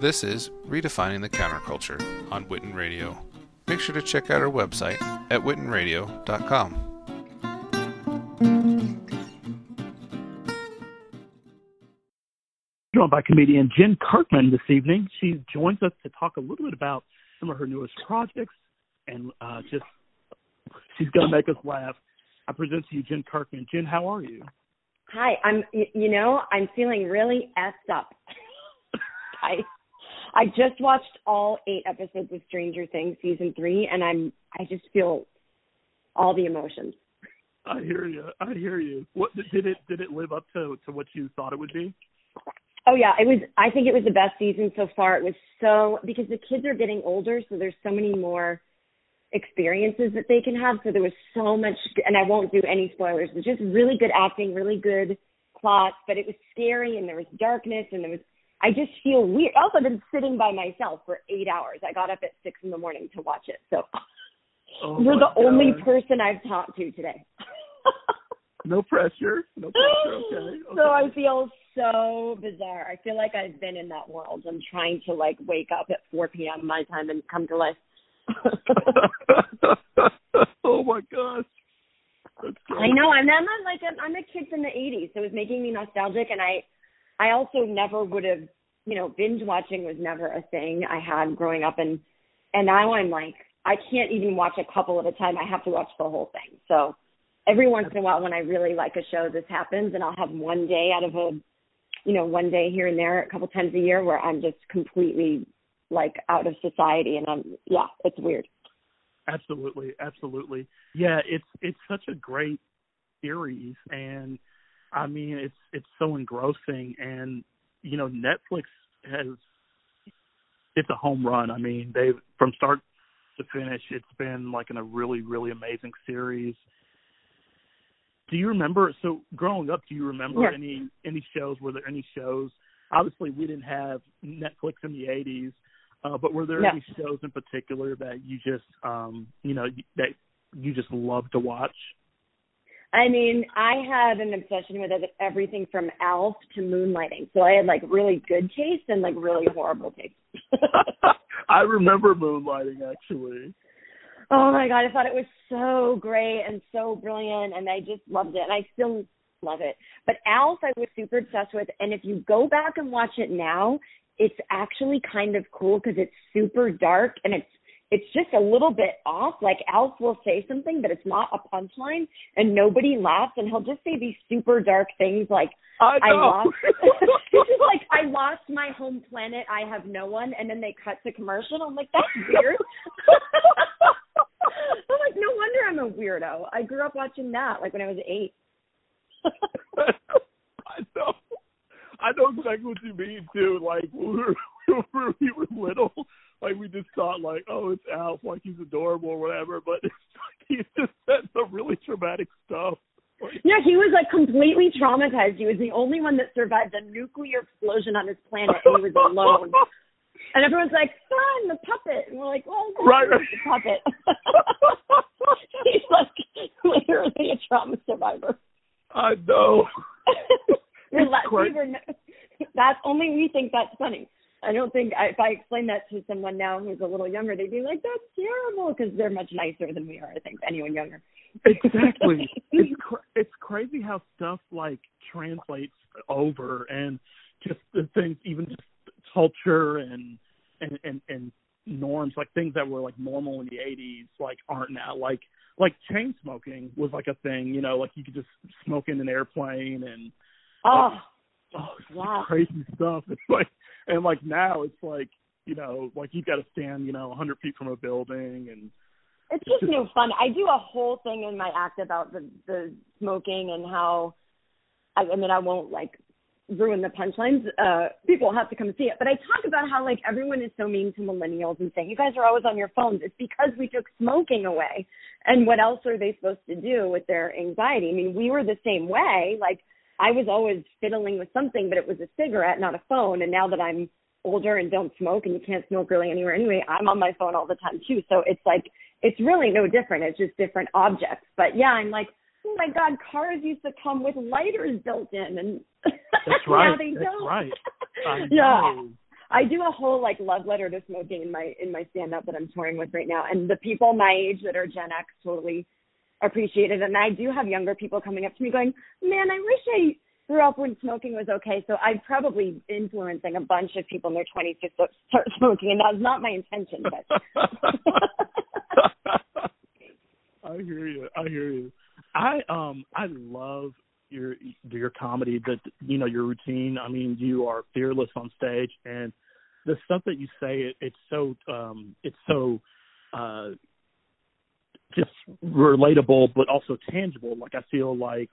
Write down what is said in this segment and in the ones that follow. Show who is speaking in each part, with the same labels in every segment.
Speaker 1: This is Redefining the Counterculture on Witten Radio. Make sure to check out our website at wittenradio.com.
Speaker 2: Joined by comedian Jen Kirkman this evening. She joins us to talk a little bit about some of her newest projects and uh, just she's going to make us laugh. I present to you Jen Kirkman. Jen, how are you?
Speaker 3: Hi, I'm. You know, I'm feeling really effed up. I I just watched all eight episodes of Stranger Things season three, and I'm I just feel all the emotions.
Speaker 2: I hear you. I hear you. What did it did it live up to to what you thought it would be?
Speaker 3: Oh yeah, it was. I think it was the best season so far. It was so because the kids are getting older, so there's so many more experiences that they can have. So there was so much, and I won't do any spoilers. It's just really good acting, really good plot, but it was scary, and there was darkness, and there was. I just feel weird. Also, I've been sitting by myself for eight hours. I got up at six in the morning to watch it. So
Speaker 2: oh
Speaker 3: you're the
Speaker 2: God.
Speaker 3: only person I've talked to today.
Speaker 2: no pressure. No pressure. Okay. okay.
Speaker 3: So I feel so bizarre. I feel like I've been in that world. I'm trying to like wake up at 4 p.m. my time and come to life.
Speaker 2: oh my gosh.
Speaker 3: I know. I'm, I'm a, like a, I'm a kid from the 80s, so it was making me nostalgic. And I, I also never would have, you know, binge watching was never a thing I had growing up, and and now I'm like, I can't even watch a couple at a time. I have to watch the whole thing. So every once in a while, when I really like a show, this happens, and I'll have one day out of a, you know, one day here and there, a couple times a year, where I'm just completely like out of society, and I'm yeah, it's weird.
Speaker 2: Absolutely, absolutely. Yeah, it's it's such a great series and I mean it's it's so engrossing and you know Netflix has it's a home run. I mean, they've from start to finish it's been like in a really really amazing series. Do you remember so growing up do you remember
Speaker 3: Yeah.
Speaker 2: any any shows were there any shows obviously we didn't have Netflix in the 80s uh, but were there
Speaker 3: No.
Speaker 2: any shows in particular that you just, um, you know, that you just love to watch?
Speaker 3: I mean, I had an obsession with everything from Alf to moonlighting. So I had like really good taste and like really horrible taste.
Speaker 2: I remember Moonlighting actually.
Speaker 3: oh my god, I thought it was so great and so brilliant and I just loved it and I still love it. But Alf I was super obsessed with and if you go back and watch it now, it's actually kind of cool because it's super dark and it's it's just a little bit off. Like Alf will say something, but it's not a punchline, and nobody laughs, and he'll just say these super dark things like
Speaker 2: I
Speaker 3: I lost. it's just like I lost my home planet. I have no one, and then they cut to commercial. I'm like, that's weird. I'm like, no wonder I'm a weirdo. I grew up watching that, like when I was eight.
Speaker 2: I know. I know exactly what you mean too. Like when we were, when we were little, like we just thought like, oh, it's Alf, like he's adorable or whatever. But it's like he just said some really traumatic stuff.
Speaker 3: Yeah, he was like completely traumatized. He was the only one that survived a nuclear explosion on his planet, and he was alone. And everyone's like, "Son, the puppet," and we're like, oh, "Well,
Speaker 2: Right,
Speaker 3: right,
Speaker 2: right.
Speaker 3: the puppet." He's like literally a trauma survivor.
Speaker 2: I know.
Speaker 3: La- we were that's only we think that's funny. I don't think I, if I explain that to someone now who's a little younger, they'd be like, "That's terrible," because they're much nicer than we are. I think anyone younger.
Speaker 2: exactly. it's cra- it's crazy how stuff like translates over and just the things, even just culture and and and and norms, like things that were like normal in the '80s, like aren't now. Like like chain smoking was like a thing, you know, like you could just smoke in an airplane and
Speaker 3: oh,
Speaker 2: oh,
Speaker 3: Wow.
Speaker 2: crazy stuff. It's like and like now it's like you know, like you've got to stand, you know, a 100 feet from a building and
Speaker 3: It's just no fun. I do a whole thing in my act about the the smoking and how I, I mean I won't like ruin the punchlines. Uh people have to come see it. But I talk about how like everyone is so mean to millennials and saying you guys are always on your phones. It's because we took smoking away. And what else are they supposed to do with their anxiety? I mean, we were the same way. Like I was always fiddling with something, but it was a cigarette, not a phone. And now that I'm older and don't smoke and you can't smoke really anywhere anyway, I'm on my phone all the time too. So it's like it's really no different. It's just different objects. But yeah, I'm like, oh my god, cars used to come with lighters built in, and
Speaker 2: That's
Speaker 3: now
Speaker 2: right.
Speaker 3: they
Speaker 2: That's
Speaker 3: don't.
Speaker 2: right. I
Speaker 3: yeah,
Speaker 2: know.
Speaker 3: I do a whole like love letter to smoking in my in my stand up that I'm touring with right now, and the people my age that are Gen X totally appreciate it. And I do have younger people coming up to me going, "Man, I wish I grew up when smoking was okay." So I'm probably influencing a bunch of people in their 20s to start smoking, and that's not my intention. But
Speaker 2: I hear you. I hear you. I um I love your your comedy that you know your routine. I mean, you are fearless on stage, and the stuff that you say it, it's so um it's so uh just relatable, but also tangible. Like I feel like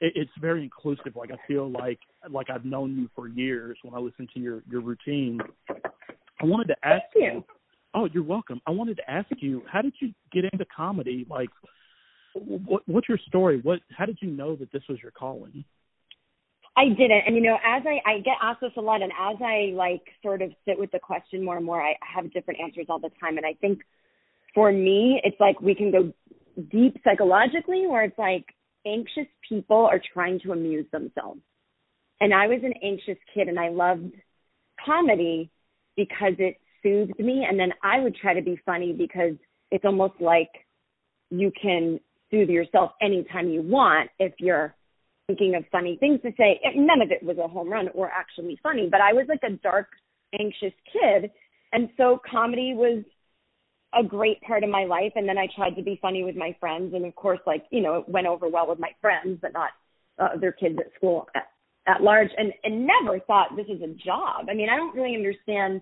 Speaker 2: it, it's very inclusive. Like I feel like like I've known you for years when I listen to your your routine. I wanted to ask
Speaker 3: Thank you.
Speaker 2: Oh, you're welcome. I wanted to ask you, how did you get into comedy? Like, what, what's your story? What, how did you know that this was your calling?
Speaker 3: I didn't, and you know, as I I get asked this a lot, and as I like sort of sit with the question more and more, I have different answers all the time, and I think for me, it's like we can go deep psychologically, where it's like anxious people are trying to amuse themselves, and I was an anxious kid, and I loved comedy because it soothed me and then I would try to be funny because it's almost like you can soothe yourself anytime you want if you're thinking of funny things to say. None of it was a home run or actually funny, but I was like a dark, anxious kid. And so comedy was a great part of my life. And then I tried to be funny with my friends. And of course, like, you know, it went over well with my friends, but not uh, their kids at school at, at large and, and never thought this is a job. I mean, I don't really understand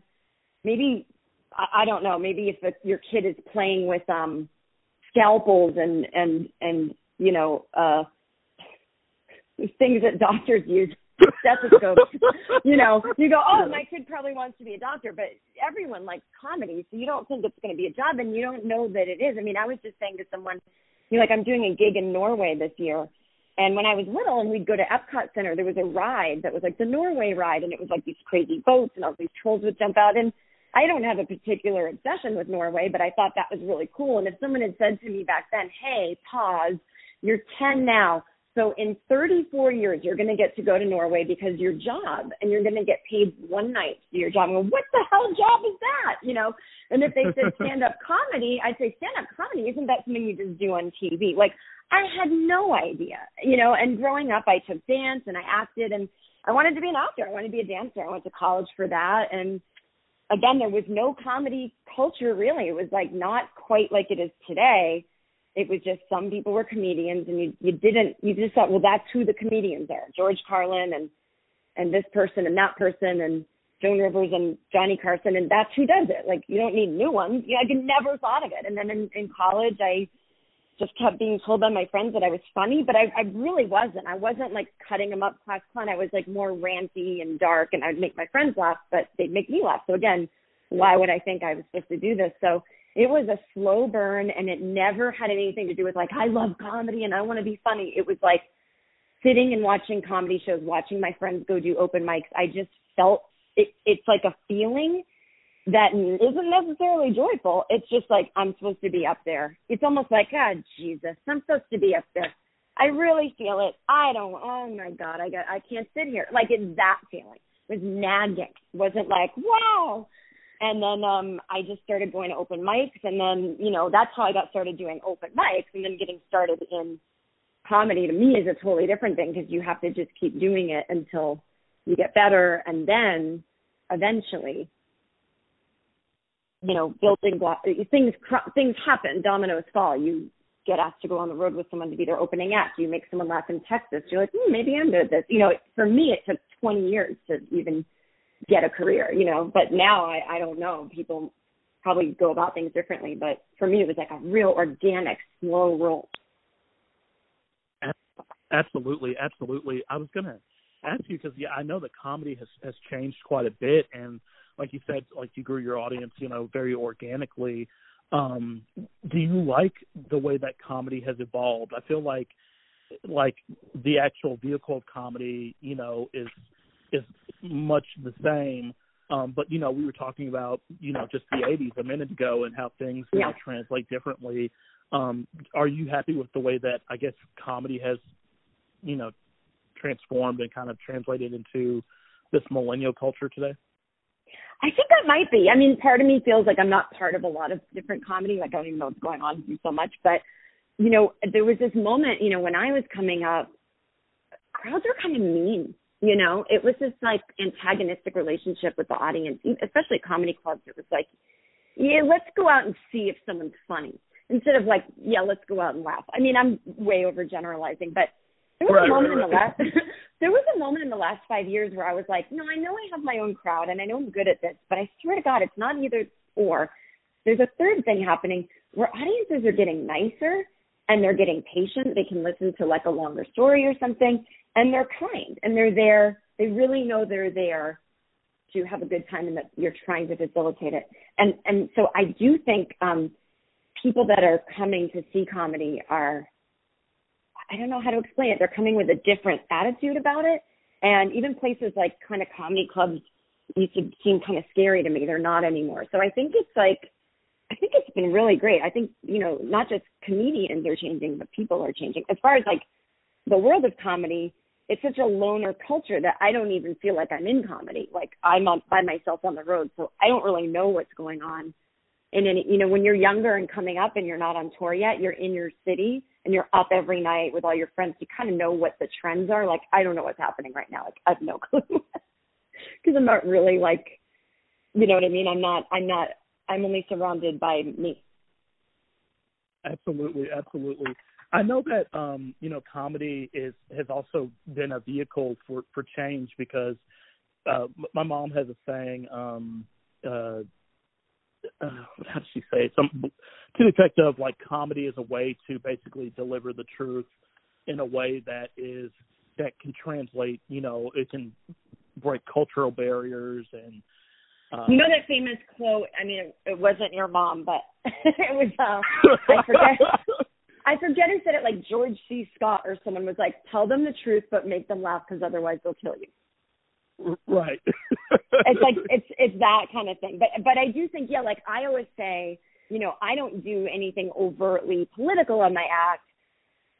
Speaker 3: maybe I, I don't know, maybe if a, your kid is playing with um scalpels and and and you know uh things that doctors use stethoscopes you know you go oh my kid probably wants to be a doctor but everyone likes comedy so you don't think it's going to be a job and you don't know that it is i mean i was just saying to someone you know like i'm doing a gig in norway this year and when I was little and we'd go to Epcot Center, there was a ride that was like the Norway ride and it was like these crazy boats and all these trolls would jump out and I don't have a particular obsession with Norway, but I thought that was really cool. And if someone had said to me back then, hey, pause, you're 10 now. So in 34 years, you're going to get to go to Norway because your job and you're going to get paid one night to do your job. Well, what the hell job is that? You know? And if they said stand up comedy, I'd say stand up comedy, isn't that something you just do on TV? Like I had no idea, you know, and growing up, I took dance and I acted and I wanted to be an actor. I wanted to be a dancer. I went to college for that. And again, there was no comedy culture really. It was like not quite like it is today. It was just some people were comedians, and you you didn't you just thought, well, that's who the comedians are, George Carlin and and this person and that person and Joan Rivers and Johnny Carson, and that's who does it. Like you don't need new ones. Yeah, I never thought of it. And then in, in college, I just kept being told by my friends that I was funny, but I, I really wasn't. I wasn't like cutting them up class clown. I was like more ranty and dark, and I'd make my friends laugh, but they'd make me laugh. So again, why would I think I was supposed to do this? So it was a slow burn, and it never had anything to do with like I love comedy and I want to be funny. It was like sitting and watching comedy shows, watching my friends go do open mics. I just felt it. It's like a feeling that isn't necessarily joyful. It's just like I'm supposed to be up there. It's almost like, God, Jesus, I'm supposed to be up there. I really feel it. I don't. Oh my God, I got. I can't sit here. Like it's that feeling. It was nagging. It wasn't like wow. And then um I just started going to open mics, and then you know that's how I got started doing open mics, and then getting started in comedy to me is a totally different thing because you have to just keep doing it until you get better, and then eventually you know, building things things happen, dominoes fall. You get asked to go on the road with someone to be their opening act. You make someone laugh in Texas. You're like, hmm, maybe I'm good at this. You know, for me, it took 20 years to even get a career. You know, but now I I don't know. People probably go about things differently, but for me, it was like a real organic, slow roll.
Speaker 2: Absolutely, absolutely. I was gonna ask you because yeah, I know that comedy has has changed quite a bit, and like you said, like you grew your audience, you know, very organically. Um, do you like the way that comedy has evolved? I feel like like the actual vehicle of comedy, you know, is is much the same. Um, but you know, we were talking about you know just the '80s a minute ago and how things
Speaker 3: yeah.
Speaker 2: know, translate differently. Um, are you happy with the way that I guess comedy has, you know, transformed and kind of translated into this millennial culture today?
Speaker 3: I think that might be. I mean, part of me feels like I'm not part of a lot of different comedy. Like I don't even know what's going on so much. But you know, there was this moment, you know, when I was coming up, crowds were kind of mean. You know, it was this like antagonistic relationship with the audience, especially comedy clubs. It was like, yeah, let's go out and see if someone's funny instead of like, yeah, let's go out and laugh. I mean, I'm way overgeneralizing, but there was
Speaker 2: right,
Speaker 3: a moment
Speaker 2: right,
Speaker 3: in the last there was a moment in the last five years where I was like, no, I know I have my own crowd and I know I'm good at this, but I swear to God, it's not either or. There's a third thing happening where audiences are getting nicer and they're getting patient. They can listen to like a longer story or something, and they're kind and they're there. They really know they're there to have a good time and that you're trying to facilitate it. And and so I do think um people that are coming to see comedy are I don't know how to explain it. They're coming with a different attitude about it. And even places like kind of comedy clubs used to seem kind of scary to me. They're not anymore. So I think it's like I think it's been really great. I think, you know, not just comedians are changing, but people are changing. As far as like the world of comedy, it's such a loner culture that I don't even feel like I'm in comedy. Like I'm on, by myself on the road, so I don't really know what's going on. And then, you know, when you're younger and coming up and you're not on tour yet, you're in your city and you're up every night with all your friends. You kind of know what the trends are. Like I don't know what's happening right now. Like I have no clue because I'm not really like, you know what I mean. I'm not. I'm not. I'm only surrounded by me.
Speaker 2: Absolutely, absolutely. I know that um, you know comedy is has also been a vehicle for for change because uh, my mom has a saying. Um, uh, uh, how does she say it? Some to the effect of like comedy is a way to basically deliver the truth in a way that is that can translate. You know, it can break cultural barriers and.
Speaker 3: Uh, you know that famous quote? I mean, it, it wasn't your mom, but it was. Uh, I forget. I forget who said it. Like George C. Scott or someone was like, "Tell them the truth, but make them laugh, because otherwise they'll kill you."
Speaker 2: Right.
Speaker 3: it's like it's it's that kind of thing. But but I do think yeah, like I always say, you know, I don't do anything overtly political on my act.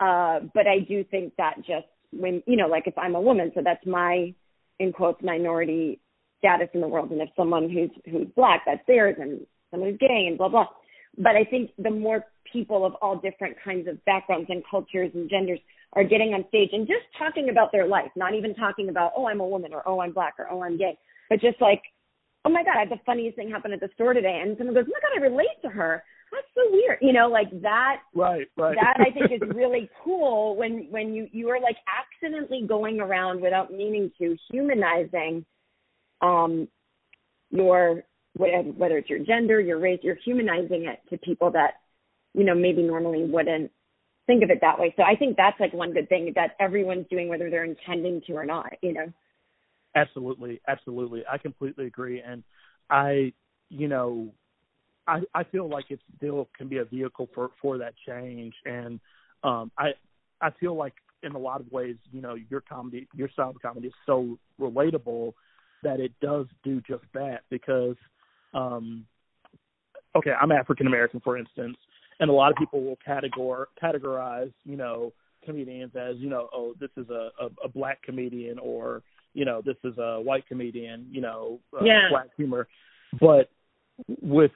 Speaker 3: Uh, but I do think that just when you know, like if I'm a woman, so that's my in quotes minority status in the world, and if someone who's who's black, that's theirs, and someone who's gay, and blah blah. But I think the more people of all different kinds of backgrounds and cultures and genders are getting on stage and just talking about their life, not even talking about, oh, I'm a woman or oh, I'm black or oh, I'm gay, but just like, oh my God, I had the funniest thing happen at the store today. And someone goes, oh my God, I relate to her. That's so weird. You know, like that.
Speaker 2: Right, right.
Speaker 3: That I think is really cool when, when you, you are like accidentally going around without meaning to humanizing, um, your, whether it's your gender, your race, you're humanizing it to people that, you know, maybe normally wouldn't think of it that way. So I think that's like one good thing that everyone's doing, whether they're intending to or not. You know.
Speaker 2: Absolutely, absolutely. I completely agree, and I, you know, I I feel like it still can be a vehicle for for that change, and um, I I feel like in a lot of ways, you know, your comedy, your style of comedy is so relatable that it does do just that because, um, okay, I'm African American, for instance, and a lot of people will categor categorize you know comedians as you know oh this is a a, a black comedian or you know this is a white comedian you know uh,
Speaker 3: yeah.
Speaker 2: black humor but with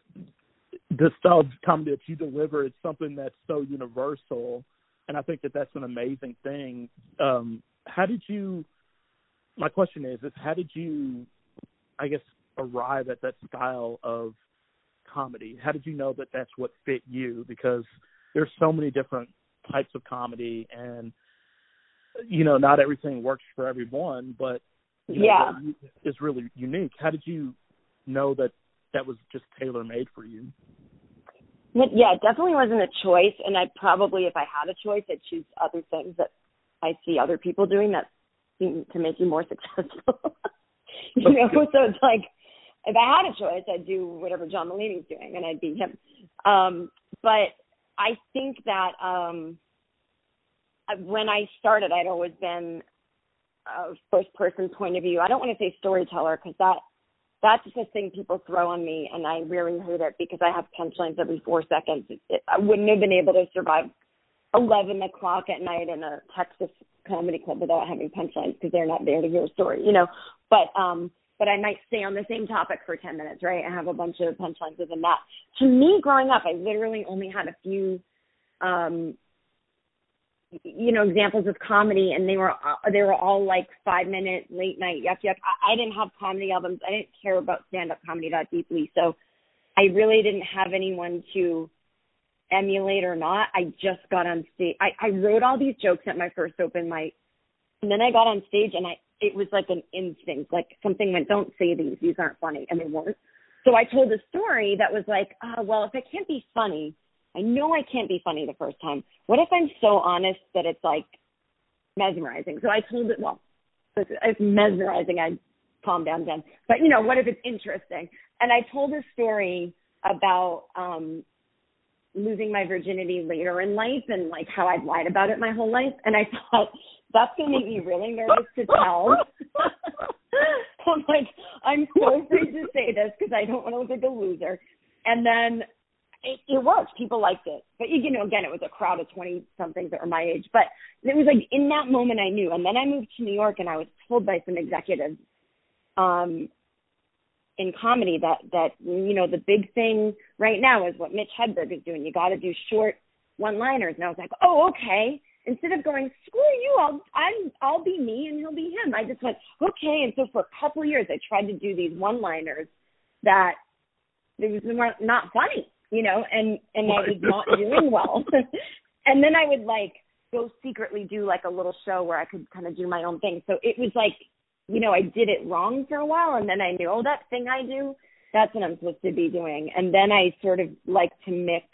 Speaker 2: the style of comedy that you deliver it's something that's so universal and i think that that's an amazing thing um how did you my question is is how did you i guess arrive at that style of comedy? How did you know that that's what fit you? Because there's so many different types of comedy, and you know, not everything works for everyone, but you know,
Speaker 3: yeah,
Speaker 2: it's really unique. How did you know that that was just tailor made for you?
Speaker 3: Yeah, it definitely wasn't a choice, and I probably, if I had a choice, I'd choose other things that I see other people doing that seem to make you more successful. you know, so it's like if I had a choice, I'd do whatever John Mulaney's doing, and I'd be him. Um, but I think that um, when I started, I'd always been a first person point of view. I don't want to say storyteller because that that's the thing people throw on me, and I really hate it because I have punchlines every four seconds. It, it, I wouldn't have been able to survive eleven o'clock at night in a Texas comedy club without having punchlines because they're not there to hear a story, you know. But um but I might stay on the same topic for 10 minutes, right? I have a bunch of punchlines within that. To me, growing up, I literally only had a few, um, you know, examples of comedy, and they were uh, they were all like five minute late night yuck yuck. I, I didn't have comedy albums. I didn't care about stand up comedy that deeply, so I really didn't have anyone to emulate or not. I just got on stage. I, I wrote all these jokes at my first open mic, and then I got on stage, and I it was like an instinct, like something went, "Don't say these; these aren't funny," and they weren't. So I told a story that was like, "Oh well, if it can't be funny." I know I can't be funny the first time. What if I'm so honest that it's like mesmerizing? So I told it, well, it's, mesmerizing. I calm down then. But you know, what if it's interesting? And I told a story about um losing my virginity later in life and like how I'd lied about it my whole life. And I thought that's gonna make me really nervous to tell. I'm like, I'm so afraid to say this because I don't want to look like a loser. And then it, it worked. People liked it. But you know, again, it was a crowd of twenty somethings that were my age. But it was like in that moment I knew. And then I moved to New York and I was told by some executives um in comedy that that you know the big thing right now is what Mitch Hedberg is doing. You got to do short one-liners. And I was like, oh, okay. Instead of going, screw you, I'll I'm I'll be me and he'll be him. I just went, okay. And so for a couple of years, I tried to do these one-liners that it was not funny you know, and and I was not doing well. and then I would like go secretly do like a little show where I could kind of do my own thing. So it was like, you know, I did it wrong for a while, and then I knew, oh, that thing I do, that's what I'm supposed to be doing. And then I sort of like to mix.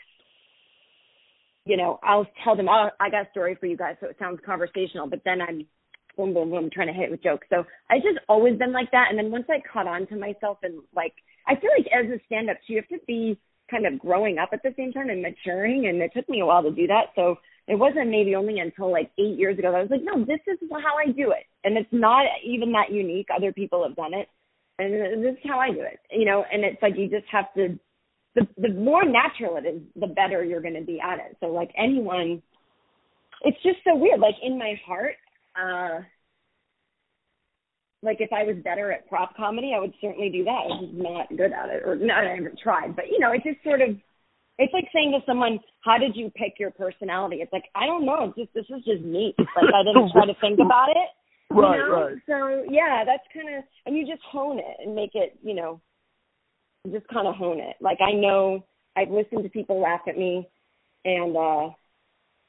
Speaker 3: You know, I'll tell them, oh, I got a story for you guys, so it sounds conversational, but then I'm boom, boom, boom, trying to hit with jokes. So I just always been like that. And then once I caught on to myself and like, I feel like as a stand up, you have to be kind of growing up at the same time and maturing and it took me a while to do that so it wasn't maybe only until like eight years ago that I was like, no, this is how I do it. And it's not even that unique. Other people have done it. And this is how I do it. You know, and it's like you just have to the the more natural it is, the better you're gonna be at it. So like anyone it's just so weird. Like in my heart, uh like if I was better at prop comedy, I would certainly do that. I was just not good at it, or not. I haven't tried, but you know, it just sort of. It's like saying to someone, "How did you pick your personality?" It's like I don't know. It's just this is just me. Like I didn't try to think about it.
Speaker 2: Right,
Speaker 3: you know?
Speaker 2: right.
Speaker 3: So yeah, that's kind of, and you just hone it and make it, you know, just kind of hone it. Like I know I've listened to people laugh at me, and uh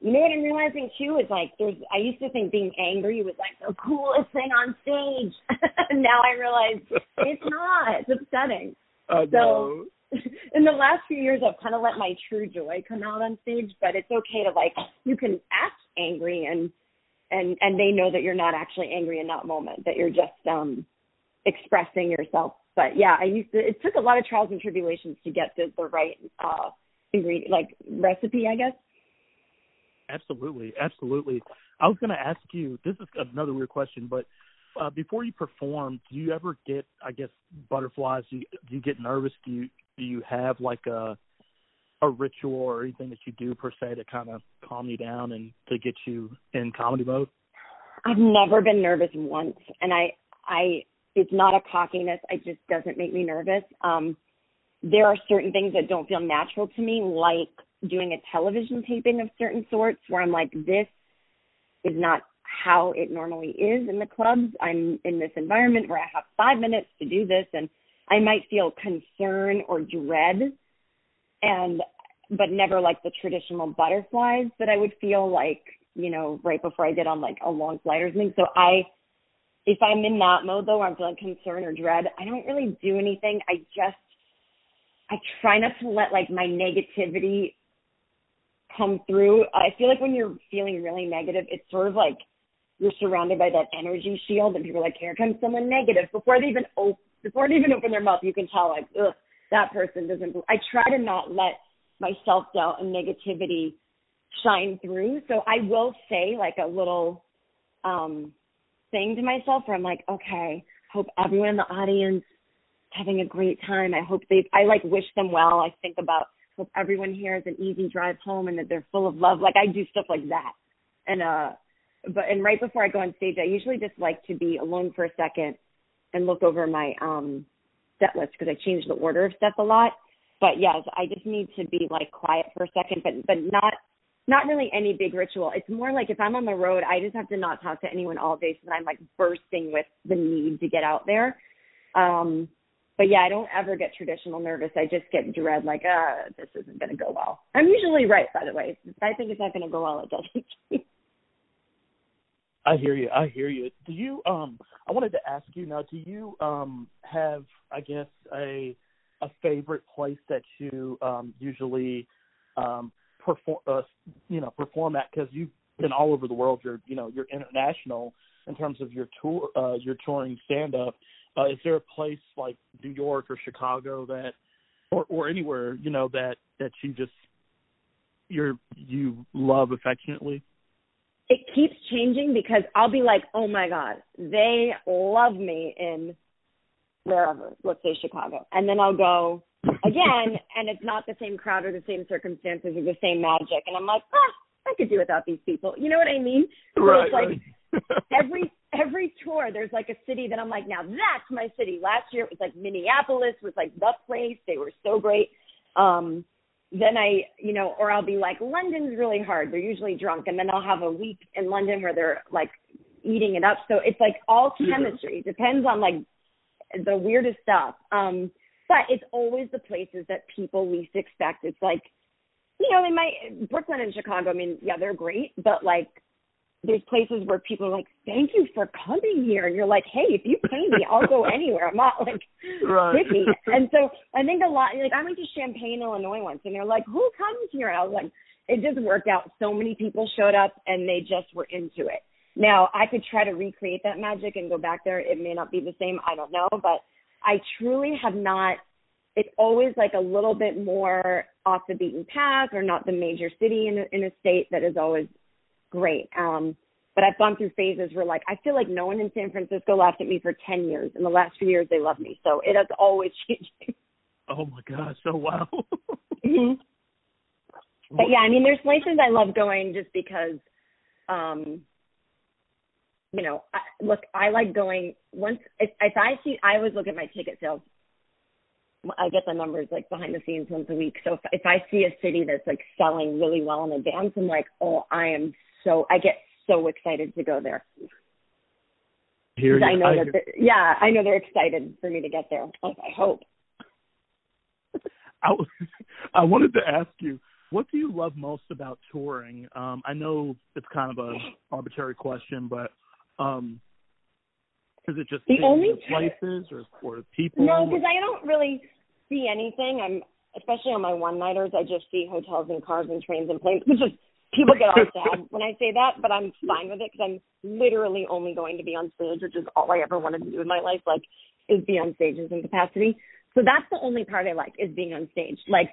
Speaker 3: you know what I'm realizing too is like there's I used to think being angry was like the coolest thing on stage. now I realize it's not. It's upsetting.
Speaker 2: Uh,
Speaker 3: so in the last few years I've kind of let my true joy come out on stage, but it's okay to like you can act angry and and and they know that you're not actually angry in that moment, that you're just um expressing yourself. But yeah, I used to it took a lot of trials and tribulations to get the the right uh ingredient like recipe, I guess.
Speaker 2: Absolutely, absolutely. I was going to ask you. This is another weird question, but uh, before you perform, do you ever get, I guess, butterflies? Do you, do you get nervous? Do you do you have like a a ritual or anything that you do per se to kind of calm you down and to get you in comedy mode?
Speaker 3: I've never been nervous once, and I I it's not a cockiness. It just doesn't make me nervous. Um, there are certain things that don't feel natural to me, like doing a television taping of certain sorts where I'm like, this is not how it normally is in the clubs. I'm in this environment where I have five minutes to do this and I might feel concern or dread and but never like the traditional butterflies that I would feel like, you know, right before I did on like a long flight or something. So I if I'm in that mode though, where I'm feeling concern or dread, I don't really do anything. I just I try not to let like my negativity come through. I feel like when you're feeling really negative, it's sort of like you're surrounded by that energy shield, and people are like, "Here comes someone negative." Before they even open, before they even open their mouth, you can tell like, "Ugh, that person doesn't." I try to not let my self doubt and negativity shine through. So I will say like a little um thing to myself where I'm like, "Okay, hope everyone in the audience having a great time. I hope they I like wish them well. I think about hope everyone here has an easy drive home and that they're full of love. Like I do stuff like that. And uh but and right before I go on stage I usually just like to be alone for a second and look over my um set list because I change the order of stuff a lot. But yes, I just need to be like quiet for a second, but but not not really any big ritual. It's more like if I'm on the road, I just have to not talk to anyone all day so that I'm like bursting with the need to get out there. Um but yeah, I don't ever get traditional nervous. I just get dread like, uh, this isn't gonna go well. I'm usually right, by the way. If I think it's not gonna go well, it doesn't.
Speaker 2: I hear you. I hear you. Do you um I wanted to ask you now, do you um have I guess a a favorite place that you um usually um perform uh, you know perform at cuz you've been all over the world. You're you know, you're international in terms of your tour uh your touring stand up. Uh is there a place like New York or Chicago that or or anywhere, you know, that that you just you're you love affectionately?
Speaker 3: it keeps changing because I'll be like, oh my God, they love me in wherever, let's say Chicago. And then I'll go again and it's not the same crowd or the same circumstances or the same magic. And I'm like, ah, I could do without these people. You know what I mean?
Speaker 2: So right,
Speaker 3: it's like
Speaker 2: right.
Speaker 3: every every tour there's like a city that I'm like, now that's my city. Last year it was like Minneapolis was like the place. They were so great. Um then I, you know, or I'll be like, London's really hard. They're usually drunk. And then I'll have a week in London where they're like eating it up. So it's like all chemistry. Yeah. Depends on like the weirdest stuff. Um, but it's always the places that people least expect. It's like, you know, they might Brooklyn and Chicago, I mean, yeah, they're great, but like there's places where people are like, "Thank you for coming here," and you're like, "Hey, if you pay me, I'll go anywhere. I'm not like
Speaker 2: right.
Speaker 3: picky." And so I think a lot. Like I went to Champaign, Illinois once, and they're like, "Who comes here?" And I was like, "It just worked out. So many people showed up, and they just were into it." Now I could try to recreate that magic and go back there. It may not be the same. I don't know, but I truly have not. It's always like a little bit more off the beaten path, or not the major city in a, in a state that is always great. Um, but I've gone through phases where like I feel like no one in San Francisco laughed at me for ten years. In the last few years, they love me, so it has always changed.
Speaker 2: oh my gosh! So wow.
Speaker 3: mm-hmm. But yeah, I mean, there's places I love going just because, um, you know, I, look, I like going once if, if I see. I always look at my ticket sales. I get the numbers like behind the scenes once a week. So if, if I see a city that's like selling really well in advance, I'm like, oh, I am so I get so excited to go there.
Speaker 2: Here
Speaker 3: I know I that, yeah, I know they're excited for me to get there. I hope.
Speaker 2: I, I wanted to ask you, what do you love most about touring? Um, I know it's kind of a arbitrary question, but um, is it just
Speaker 3: the only
Speaker 2: places or or people?
Speaker 3: No, because I don't really see anything. I'm especially on my one nighters. I just see hotels and cars and trains and planes, which is people get all sad when I say that, but I'm fine with it because I'm literally only going to be on stage, which is all I ever wanted to do in my life, like is be on stages in capacity. So that's the only part I like is being on stage. Like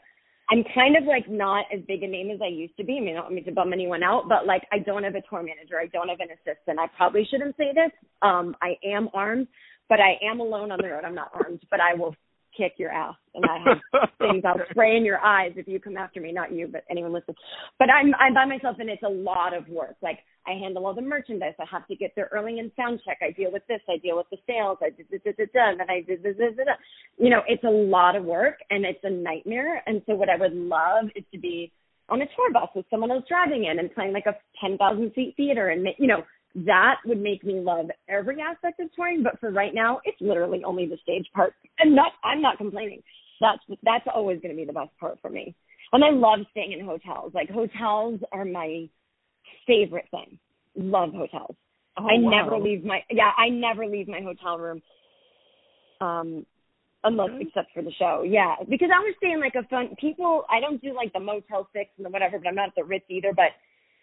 Speaker 3: I'm kind of like not as big a name as I used to be. I mean, I don't mean to bum anyone out, but like I don't have a tour manager, I don't have an assistant. I probably shouldn't say this. Um, I am armed, but I am alone on the road. I'm not armed, but I will kick your ass and I have things I'll spray in your eyes if you come after me, not you, but anyone listening. But I'm I'm by myself and it's a lot of work. Like I handle all the merchandise. I have to get there early in sound check. I deal with this. I deal with the sales. I did this, this, this, and then I did this, this, this. You know, it's a lot of work and it's a nightmare. And so what I would love is to be on a tour bus with someone else driving in and playing like a 10,000 seat theater and, you know, that would make me love every aspect of touring. But for right now, it's literally only the stage part, and not I'm not complaining. That's that's always going to be the best part for me. And I love staying in hotels. Like hotels are my favorite thing. Love hotels.
Speaker 2: Oh,
Speaker 3: I
Speaker 2: wow.
Speaker 3: never leave my yeah. I never leave my hotel room. Um, unless except for the show. Yeah, because I was staying like a fun. People, I don't do like the Motel Six and the whatever, but I'm not at the Ritz either. But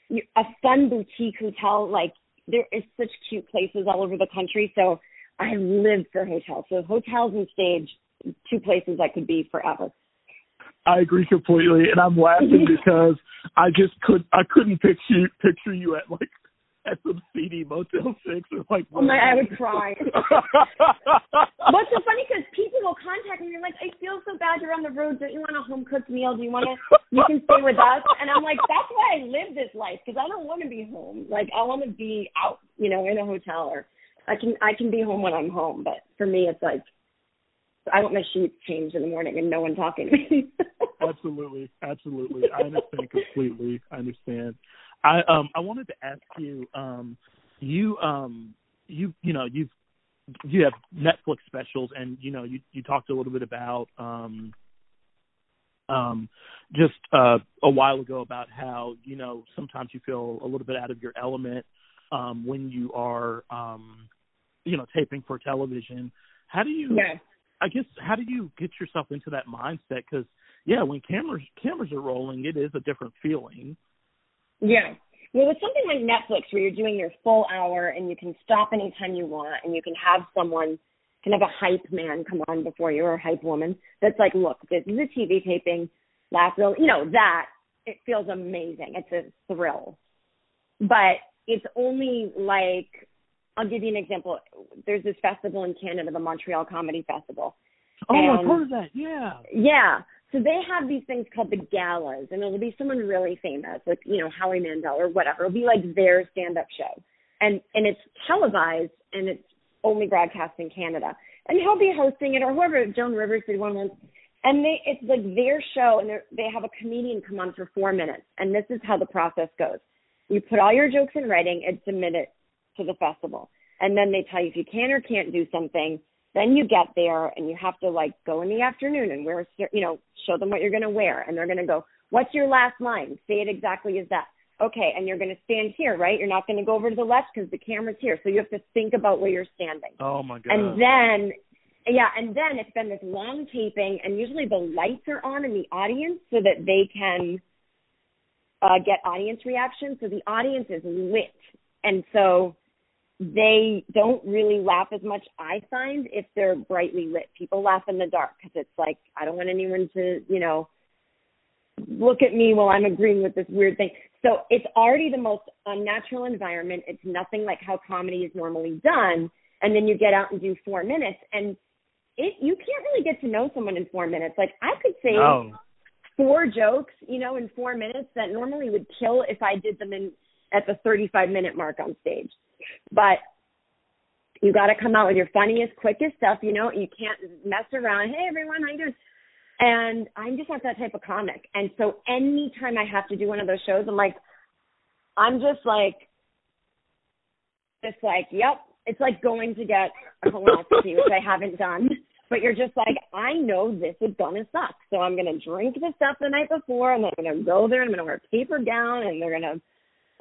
Speaker 3: you- a fun boutique hotel, like there is such cute places all over the country. So I lived for hotels. So hotels and stage, two places I could be forever.
Speaker 2: I agree completely, and I'm laughing because I just could I couldn't picture you, picture you at like at some seedy Motel Six or like.
Speaker 3: Oh my, I would cry. What's so funny because people will contact me and they're like, I feel so bad you're on the road. Don't you want a home cooked meal? Do you want to? You can stay with us. And I'm like, that's why I live this life because I don't want to be home. Like I want to be out, you know, in a hotel or. I can I can be home when I'm home, but for me it's like I want my sheets changed in the morning and no one talking to me.
Speaker 2: absolutely, absolutely. I understand completely. I understand. I um I wanted to ask you um you um you you know you've you have Netflix specials and you know you you talked a little bit about um um just uh a while ago about how you know sometimes you feel a little bit out of your element um when you are um you know taping for television. How do you
Speaker 3: yeah.
Speaker 2: i guess how do you get yourself into that mindset? Cuz yeah when cameras cameras are rolling it is a different feeling
Speaker 3: yeah well, with something like Netflix, where you're doing your full hour and you can stop anytime you want, and you can have someone, can have a hype man come on before you or a hype woman that's like, look, this is a TV taping, last real, you know, that it feels amazing. It's a thrill, but it's only like, I'll give you an example. There's this festival in Canada, the Montreal Comedy Festival.
Speaker 2: Oh,
Speaker 3: and,
Speaker 2: I've heard of that. Yeah.
Speaker 3: Yeah. So they have these things called the galas, and it'll be someone really famous, like you know Howie Mandel or whatever. It'll be like their stand-up show, and and it's televised and it's only broadcast in Canada. And he'll be hosting it, or whoever. Joan Rivers did one once, and they it's like their show, and they have a comedian come on for four minutes, and this is how the process goes. You put all your jokes in writing and submit it to the festival, and then they tell you if you can or can't do something then you get there and you have to like go in the afternoon and wear, you know, show them what you're going to wear. And they're going to go, what's your last line? Say it exactly as that. Okay. And you're going to stand here, right? You're not going to go over to the left because the camera's here. So you have to think about where you're standing.
Speaker 2: Oh my God.
Speaker 3: And then, yeah. And then it's been this long taping and usually the lights are on in the audience so that they can uh, get audience reaction. So the audience is lit. And so they don't really laugh as much I find if they're brightly lit. People laugh in the dark because it's like I don't want anyone to, you know, look at me while I'm agreeing with this weird thing. So it's already the most unnatural environment. It's nothing like how comedy is normally done. And then you get out and do four minutes and it you can't really get to know someone in four minutes. Like I could say
Speaker 2: no.
Speaker 3: four jokes, you know, in four minutes that normally would kill if I did them in at the 35 minute mark on stage. But you got to come out with your funniest, quickest stuff. You know, you can't mess around. Hey, everyone, how you doing? And I'm just not that type of comic. And so anytime I have to do one of those shows, I'm like, I'm just like, just like, yep. It's like going to get a colonoscopy, which I haven't done. But you're just like, I know this is gonna suck, so I'm gonna drink the stuff the night before, and then I'm gonna go there, and I'm gonna wear a paper gown, and they're gonna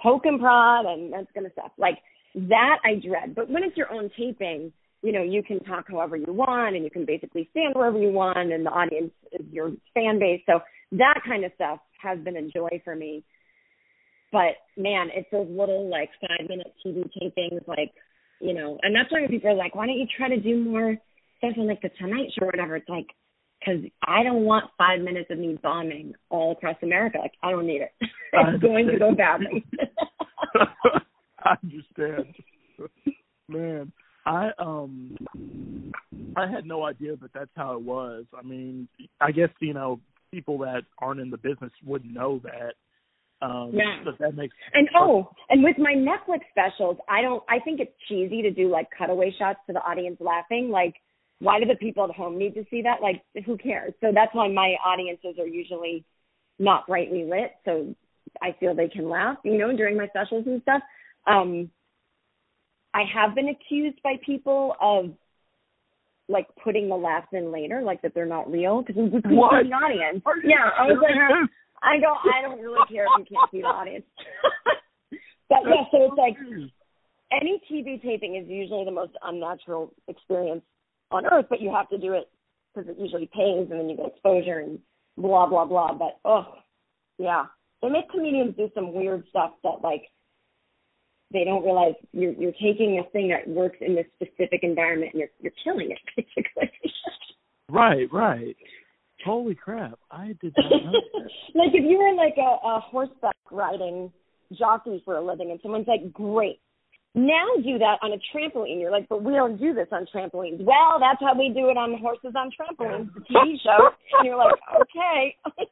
Speaker 3: poke and prod, and that's gonna suck. Like that I dread. But when it's your own taping, you know, you can talk however you want and you can basically stand wherever you want and the audience is your fan base. So that kind of stuff has been a joy for me. But man, it's those little like five minute TV tapings, like, you know, and that's why people are like, why don't you try to do more stuff on like the Tonight Show or whatever? It's like, because I don't want five minutes of me bombing all across America. Like, I don't need it. it's going to go badly.
Speaker 2: I understand. Man, I um I had no idea that that's how it was. I mean, I guess, you know, people that aren't in the business wouldn't know that. Um
Speaker 3: yeah.
Speaker 2: but that makes
Speaker 3: And oh, and with my Netflix specials, I don't I think it's cheesy to do like cutaway shots to the audience laughing. Like why do the people at home need to see that? Like who cares? So that's why my audiences are usually not brightly lit, so I feel they can laugh, you know, during my specials and stuff. Um, I have been accused by people of like putting the laughs in later, like that they're not real because we people
Speaker 2: What?
Speaker 3: in the audience. Yeah, I was like. I don't, I don't really care if you can't see the audience. but yeah, so it's like any TV taping is usually the most unnatural experience on earth, but you have to do it because it usually pays and then you get exposure and blah blah blah. But oh, yeah, they make comedians do some weird stuff that like they don't realize you're you're taking a thing that works in this specific environment and you're you're killing it basically.
Speaker 2: Right, right. Holy crap. I did not know that.
Speaker 3: like if you were like a, a horseback riding jockey for a living and someone's like, Great. Now do that on a trampoline. You're like, but we don't do this on trampolines. Well, that's how we do it on horses on trampolines, the TV show. And you're like, okay.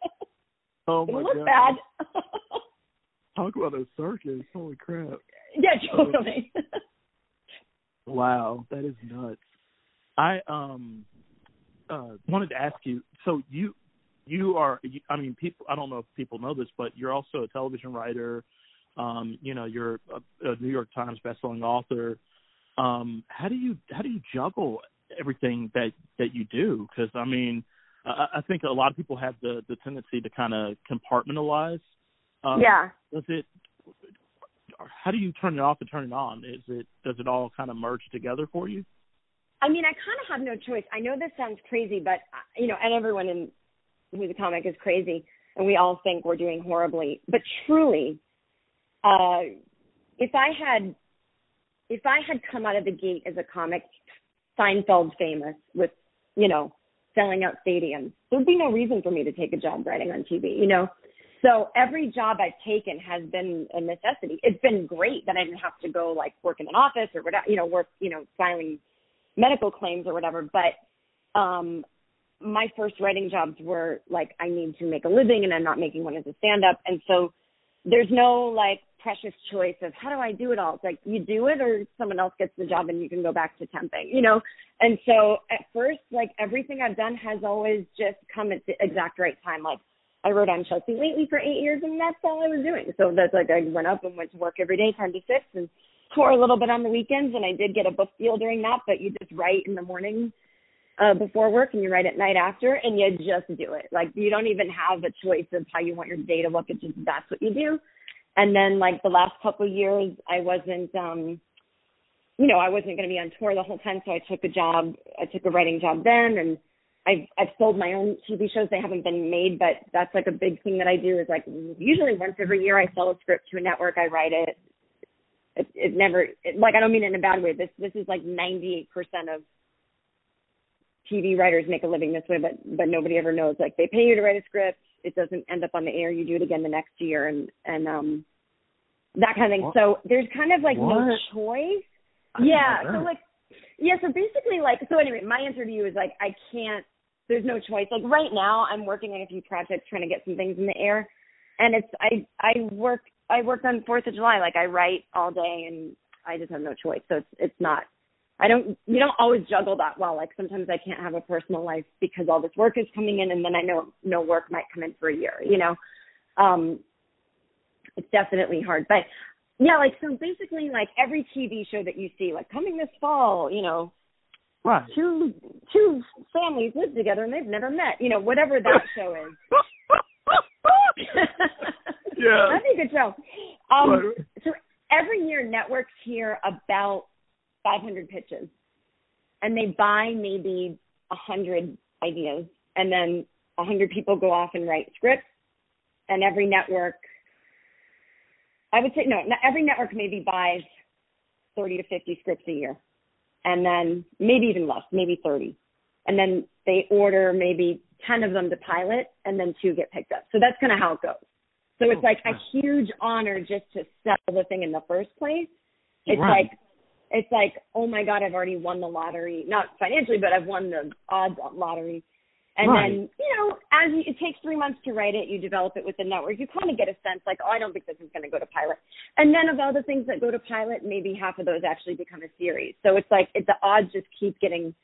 Speaker 2: Oh
Speaker 3: it
Speaker 2: my
Speaker 3: look
Speaker 2: god.
Speaker 3: bad.
Speaker 2: Talk about a circus. Holy crap.
Speaker 3: yeah, totally.
Speaker 2: Wow, that is nuts. I um uh wanted to ask you. So you you are I mean people I don't know if people know this, but you're also a television writer. Um, you know, you're a, a New York Times bestselling author. Um, how do you how do you juggle everything that that you do? Because I mean, I, I think a lot of people have the the tendency to kind of compartmentalize.
Speaker 3: Um, yeah.
Speaker 2: Does it? How do you turn it off and turn it on? Is it does it all kind of merge together for you?
Speaker 3: I mean, I kind of have no choice. I know this sounds crazy, but uh, you know, and everyone in who's a comic is crazy, and we all think we're doing horribly. But truly, uh, if I had, if I had come out of the gate as a comic, Seinfeld famous with, you know, selling out stadiums, there'd be no reason for me to take a job writing on TV. You know, so every job I've taken has been a necessity. It's been great that I didn't have to go like work in an office or whatever, you know, work, you know, filing medical claims or whatever. But um my first writing jobs were like I need to make a living and I'm not making one as a stand up. And so there's no like precious choice of how do I do it all. It's like you do it or someone else gets the job and you can go back to temping, you know? And so at first, like everything I've done has always just come at the exact right time. Like I wrote on Chelsea Lately for eight years and that's all I was doing. So that's like I went up and went to work every day, ten to six and tour a little bit on the weekends and I did get a book deal during that, but you just write in the morning uh before work and you write at night after and you just do it. Like you don't even have a choice of how you want your day to look. It's just that's what you do. And then like the last couple of years I wasn't um you know, I wasn't gonna be on tour the whole time, so I took a job I took a writing job then and I've I've sold my own TV shows. They haven't been made, but that's like a big thing that I do. Is like usually once every year I sell a script to a network. I write it, it, it never it, like I don't mean it in a bad way. This this is like 98% of TV writers make a living this way, but but nobody ever knows. Like they pay you to write a script, it doesn't end up on the air. You do it again the next year, and and um that kind of thing. What? So there's kind of like what? no choice. Yeah. So like yeah. So basically like so anyway, my answer to you is like I can't. There's no choice. Like right now, I'm working on a few projects trying to get some things in the air, and it's I I work I work on Fourth of July. Like I write all day, and I just have no choice. So it's it's not. I don't. You don't always juggle that well. Like sometimes I can't have a personal life because all this work is coming in, and then I know no work might come in for a year. You know, um, it's definitely hard. But yeah, like so basically, like every TV show that you see, like coming this fall, you know,
Speaker 2: right.
Speaker 3: two two families live together and they've never met. You know, whatever that show is.
Speaker 2: yeah.
Speaker 3: That'd be a good show. Um, so every year networks hear about 500 pitches and they buy maybe 100 ideas and then 100 people go off and write scripts and every network I would say no, every network maybe buys 30 to 50 scripts a year and then maybe even less, maybe 30. And then they order maybe 10 of them to pilot and then two get picked up. So that's kind of how it goes. So it's oh, like a huge honor just to sell the thing in the first place. It's right. like it's like, oh my God, I've already won the lottery. Not financially, but I've won the odds lottery. And right. then, you know, as you, it takes three months to write it, you develop it with the network. You kind of get a sense like, oh, I don't think this is going to go to pilot. And then of all the things that go to pilot, maybe half of those actually become a series. So it's like it, the odds just keep getting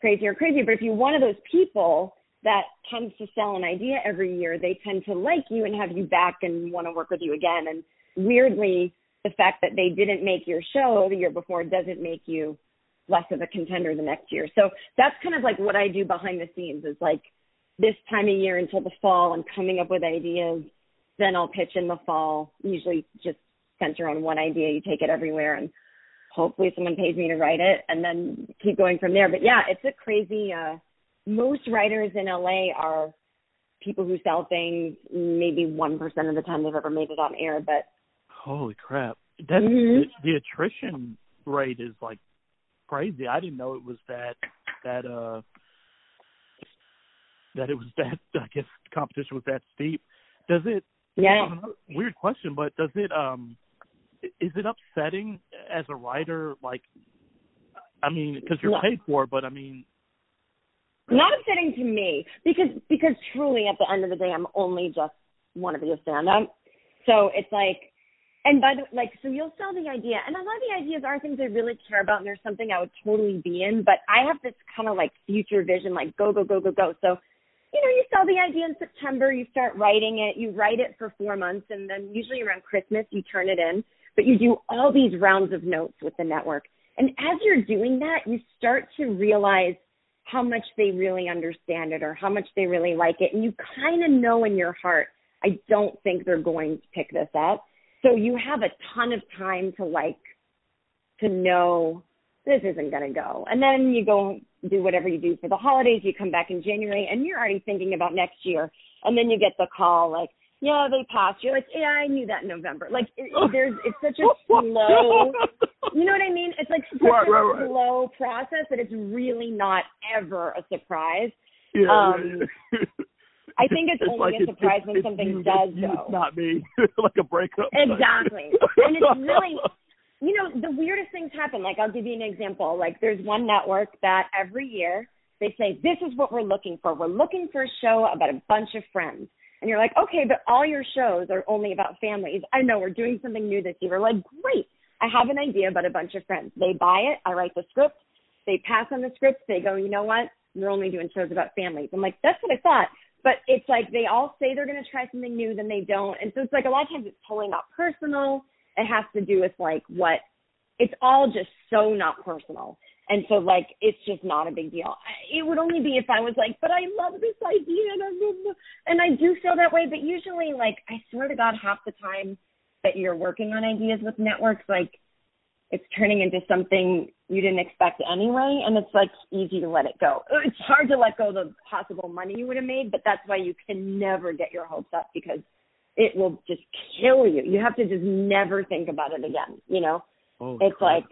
Speaker 3: crazier and crazier. But if you're one of those people that tends to sell an idea every year, they tend to like you and have you back and want to work with you again. And weirdly, the fact that they didn't make your show the year before doesn't make you less of a contender the next year. So that's kind of like what I do behind the scenes is like this time of year until the fall, I'm coming up with ideas. Then I'll pitch in the fall, usually just center on one idea. You take it everywhere and hopefully someone pays me to write it and then keep going from there. But yeah, it's a crazy, uh, most writers in LA are people who sell things maybe 1% of the time they've ever made it on air, but
Speaker 2: holy crap. That's mm-hmm. the, the attrition rate is like crazy. I didn't know it was that that uh that it was that I guess competition was that steep. Does it
Speaker 3: Yeah.
Speaker 2: Weird question, but does it um is it upsetting as a writer like I mean, because you're no. paid for but I mean,
Speaker 3: not upsetting to me because because truly at the end of the day I'm only just to be a stand up. So it's like and by the like, so you'll sell the idea, and a lot of the ideas are things I really care about, and there's something I would totally be in. But I have this kind of like future vision, like go, go, go, go, go. So, you know, you sell the idea in September, you start writing it, you write it for four months, and then usually around Christmas you turn it in. But you do all these rounds of notes with the network, and as you're doing that, you start to realize how much they really understand it or how much they really like it, and you kind of know in your heart, I don't think they're going to pick this up so you have a ton of time to like to know this isn't going to go. And then you go do whatever you do for the holidays. You come back in January and you're already thinking about next year. And then you get the call like, yeah, they passed. You're like, yeah, I knew that in November. Like, it, there's, it's such a slow, you know what I mean? It's like such right, a right, slow right. process that it's really not ever a surprise.
Speaker 2: Yeah, um, yeah, yeah.
Speaker 3: I think it's, it's only like a surprise when something you, does
Speaker 2: it's
Speaker 3: go.
Speaker 2: not me, like a breakup.
Speaker 3: Exactly, and it's really, you know, the weirdest things happen. Like I'll give you an example. Like there's one network that every year they say this is what we're looking for. We're looking for a show about a bunch of friends. And you're like, okay, but all your shows are only about families. I know we're doing something new this year. We're like, great. I have an idea about a bunch of friends. They buy it. I write the script. They pass on the script. They go, you know what? We're only doing shows about families. I'm like, that's what I thought but it's like they all say they're going to try something new, then they don't. And so it's like a lot of times it's totally not personal. It has to do with like what it's all just so not personal. And so like it's just not a big deal. It would only be if I was like, but I love this idea and I and I do feel that way. But usually like I swear to God, half the time that you're working on ideas with networks, like it's turning into something you didn't expect anyway and it's like easy to let it go. It's hard to let go of the possible money you would have made but that's why you can never get your hopes up because it will just kill you. You have to just never think about it again you know?
Speaker 2: Oh,
Speaker 3: it's
Speaker 2: crap.
Speaker 3: like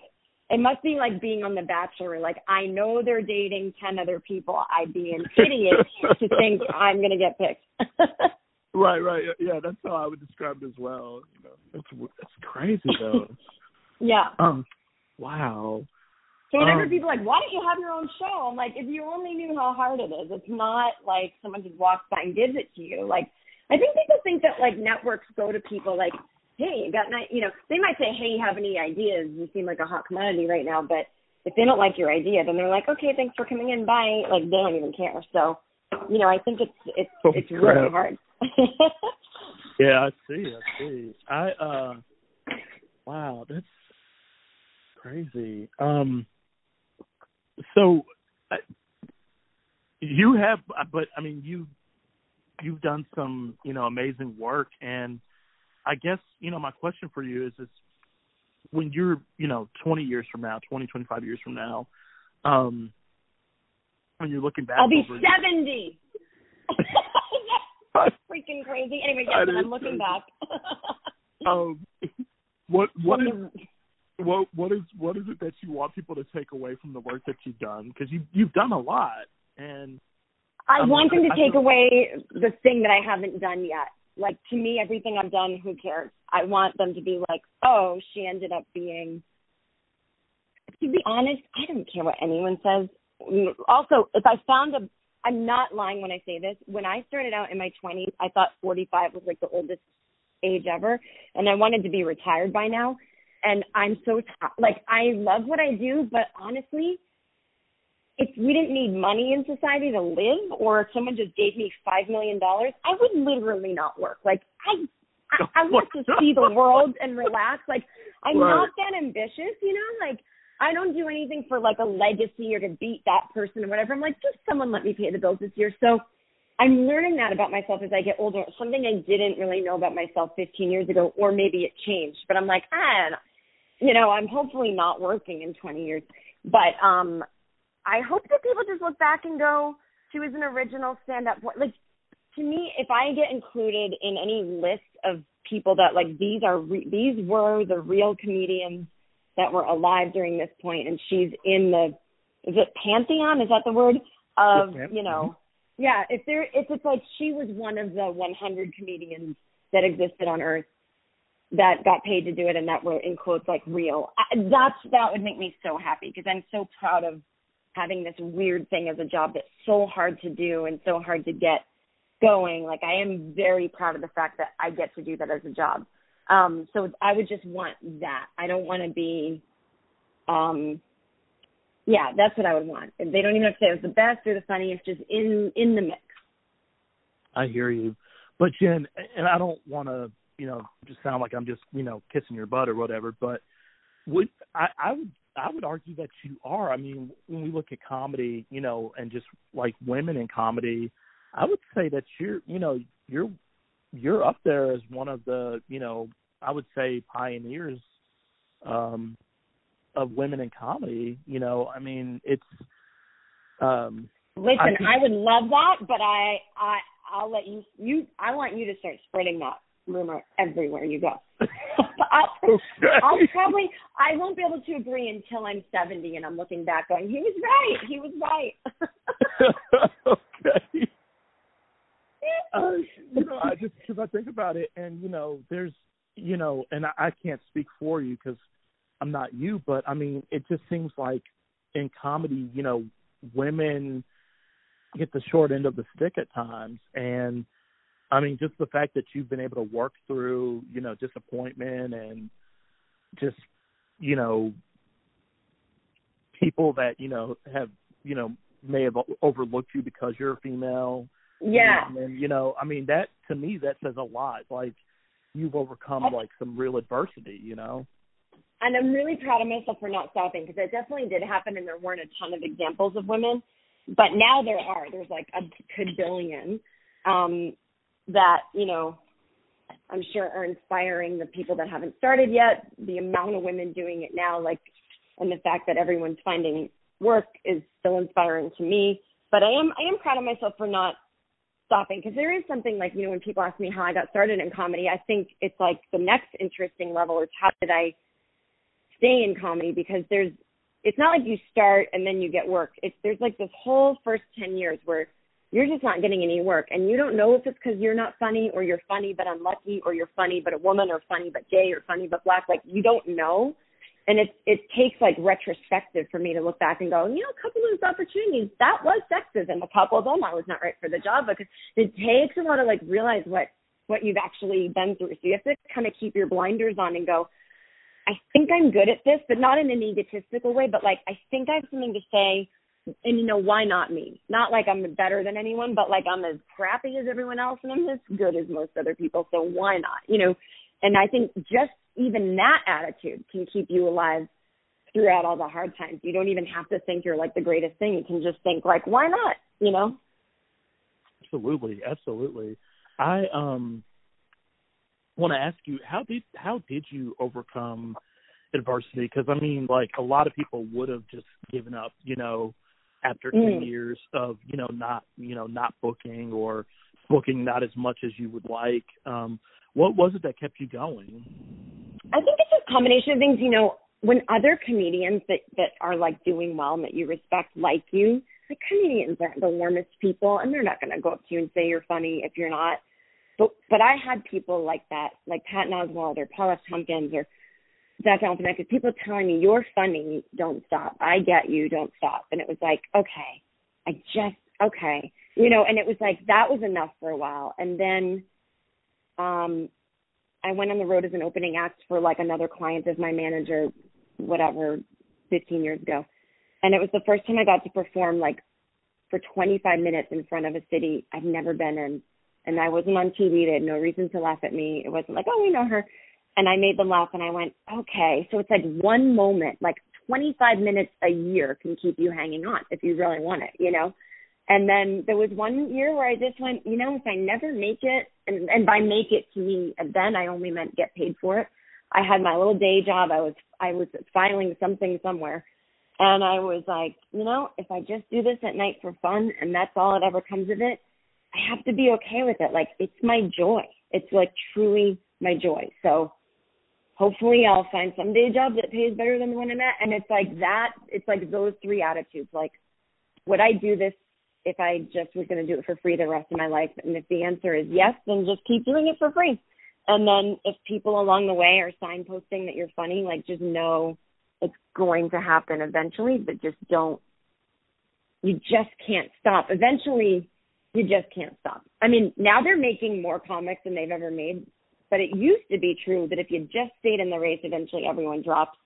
Speaker 3: it must be like being on the bachelor. Like i know they're dating ten other people. I'd be an idiot to think i'm going to get picked.
Speaker 2: Right right. Yeah that's how i would describe it as well. You know it's it's crazy though
Speaker 3: yeah.
Speaker 2: Um. Wow.
Speaker 3: So whenever
Speaker 2: um,
Speaker 3: people are like, why don't you have your own show? I'm like, if you only knew how hard it is, it's not like someone just walks by and gives it to you. Like, I think people think that like networks go to people like, hey, you got night, you know, they might say, hey, you have any ideas? You seem like a hot commodity right now, but if they don't like your idea, then they're like, okay, thanks for coming in, bye. Like they don't even care. So, you know, I think it's it's
Speaker 2: oh,
Speaker 3: it's
Speaker 2: crap.
Speaker 3: really hard.
Speaker 2: yeah, I see. I see. I uh, wow, that's crazy. Um, so uh, you have, but I mean, you you've done some, you know, amazing work, and I guess you know my question for you is is when you're, you know, 20 years from now, 20, 25 years from now, um, when you're looking back,
Speaker 3: I'll be 70. That's freaking crazy. Anyway, yes, I'm looking back.
Speaker 2: um, what what is what what is what is it that you want people to take away from the work that you've done? Because you you've done a lot, and
Speaker 3: I
Speaker 2: um,
Speaker 3: want them to
Speaker 2: I,
Speaker 3: take
Speaker 2: I,
Speaker 3: away the thing that I haven't done yet. Like to me, everything I've done, who cares? I want them to be like, oh, she ended up being. To be honest, I don't care what anyone says. Also, if I found a, I'm not lying when I say this. When I started out in my 20s, I thought 45 was like the oldest age ever, and I wanted to be retired by now and I'm so t- like I love what I do, but honestly, if we didn't need money in society to live, or if someone just gave me five million dollars, I would literally not work. Like I, I, I want to see the world and relax. Like I'm
Speaker 2: right.
Speaker 3: not that ambitious, you know. Like I don't do anything for like a legacy or to beat that person or whatever. I'm like, just someone let me pay the bills this year. So I'm learning that about myself as I get older. Something I didn't really know about myself 15 years ago, or maybe it changed. But I'm like, ah, you know, I'm hopefully not working in 20 years, but um, I hope that people just look back and go, she was an original stand-up. Like to me, if I get included in any list of people that like these are re- these were the real comedians that were alive during this point, and she's in the is it pantheon? Is that the word of you know? Yeah, if there if it's like she was one of the 100 comedians that existed on Earth that got paid to do it and that were in quotes like real. I, that's that would make me so happy because I'm so proud of having this weird thing as a job that's so hard to do and so hard to get going. Like I am very proud of the fact that I get to do that as a job. Um, so I would just want that. I don't want to be, um, yeah, that's what I would want. They don't even have to say it was the best or the funniest, just in in the mix.
Speaker 2: I hear you, but Jen, and I don't want to, you know, just sound like I'm just, you know, kissing your butt or whatever, but would I, I would I would argue that you are. I mean, when we look at comedy, you know, and just like women in comedy, I would say that you're, you know, you're you're up there as one of the, you know, I would say pioneers um of women in comedy. You know, I mean, it's um
Speaker 3: Listen, I, I would love that, but I I I'll let you you I want you to start spreading that rumor everywhere you go. I'll, okay. I'll probably I won't be able to agree until I'm 70 and I'm looking back going, he was right, he was
Speaker 2: right. okay. Uh, you know, I just because I think about it, and you know, there's, you know, and I, I can't speak for you because I'm not you, but I mean, it just seems like in comedy, you know, women get the short end of the stick at times, and I mean, just the fact that you've been able to work through, you know, disappointment and just, you know, people that, you know, have, you know, may have overlooked you because you're a female.
Speaker 3: Yeah.
Speaker 2: And, and you know, I mean, that to me, that says a lot. Like, you've overcome like some real adversity, you know?
Speaker 3: And I'm really proud of myself for not stopping because it definitely did happen and there weren't a ton of examples of women. But now there are. There's like a billion. Um, that you know I'm sure are inspiring the people that haven't started yet. The amount of women doing it now, like, and the fact that everyone's finding work is still inspiring to me. But I am I am proud of myself for not stopping because there is something like you know when people ask me how I got started in comedy, I think it's like the next interesting level is how did I stay in comedy because there's it's not like you start and then you get work. It's there's like this whole first ten years where you're just not getting any work. And you don't know if it's because you're not funny or you're funny but unlucky or you're funny but a woman or funny but gay or funny but black. Like you don't know. And it it takes like retrospective for me to look back and go, you know, a couple of those opportunities, that was sexism. A couple of them I was not right for the job because it takes a lot to like realize what what you've actually been through. So you have to kind of keep your blinders on and go, I think I'm good at this, but not in an egotistical way, but like I think I have something to say and you know why not me? Not like i'm better than anyone but like i'm as crappy as everyone else and i'm as good as most other people so why not you know? And i think just even that attitude can keep you alive throughout all the hard times. You don't even have to think you're like the greatest thing. You can just think like why not you know?
Speaker 2: Absolutely absolutely. I um want to ask you how did how did you overcome adversity? Because i mean like a lot of people would have just given up you know after mm. 10 years of you know not you know not booking or booking not as much as you would like um what was it that kept you going?
Speaker 3: I think it's a combination of things you know when other comedians that that are like doing well and that you respect like you the comedians aren't the warmest people and they're not going to go up to you and say you're funny if you're not. But but i had people like that like patton oswalt or paul f. Tompkins or Zach Galifianakis, people telling me you're funny, don't stop. I get you, don't stop. And it was like, okay, I just okay, you know. And it was like that was enough for a while. And then, um, I went on the road as an opening act for like another client as my manager, whatever, 15 years ago. And it was the first time I got to perform like for 25 minutes in front of a city I've never been in. And I wasn't on TV. They had no reason to laugh at me. It wasn't like, oh, we know her and I made them laugh and I went, okay. So it's like one moment, like 25 minutes a year can keep you hanging on if you really want it, you know? And then there was one year where I just went, you know, if I never make it, and, and by make it to me, then I only meant get paid for it. I had my little day job. I was, I was filing something somewhere. And I was like, you know, if I just do this at night for fun and that's all that ever comes of it, I have to be okay with it. Like it's my joy. It's like truly my joy. So hopefully I'll find someday a job that pays better than the one I'm at. And it's like that, it's like those three attitudes. Like, would I do this if I just was going to do it for free the rest of my life? And if the answer is yes, then just keep doing it for free. And then if people along the way are signposting that you're funny, like just know it's going to happen eventually, but just don't, you just can't stop. Eventually, you just can't stop. I mean, now they're making more comics than they've ever made But it used to be true that if you just stayed in the race, eventually everyone drops.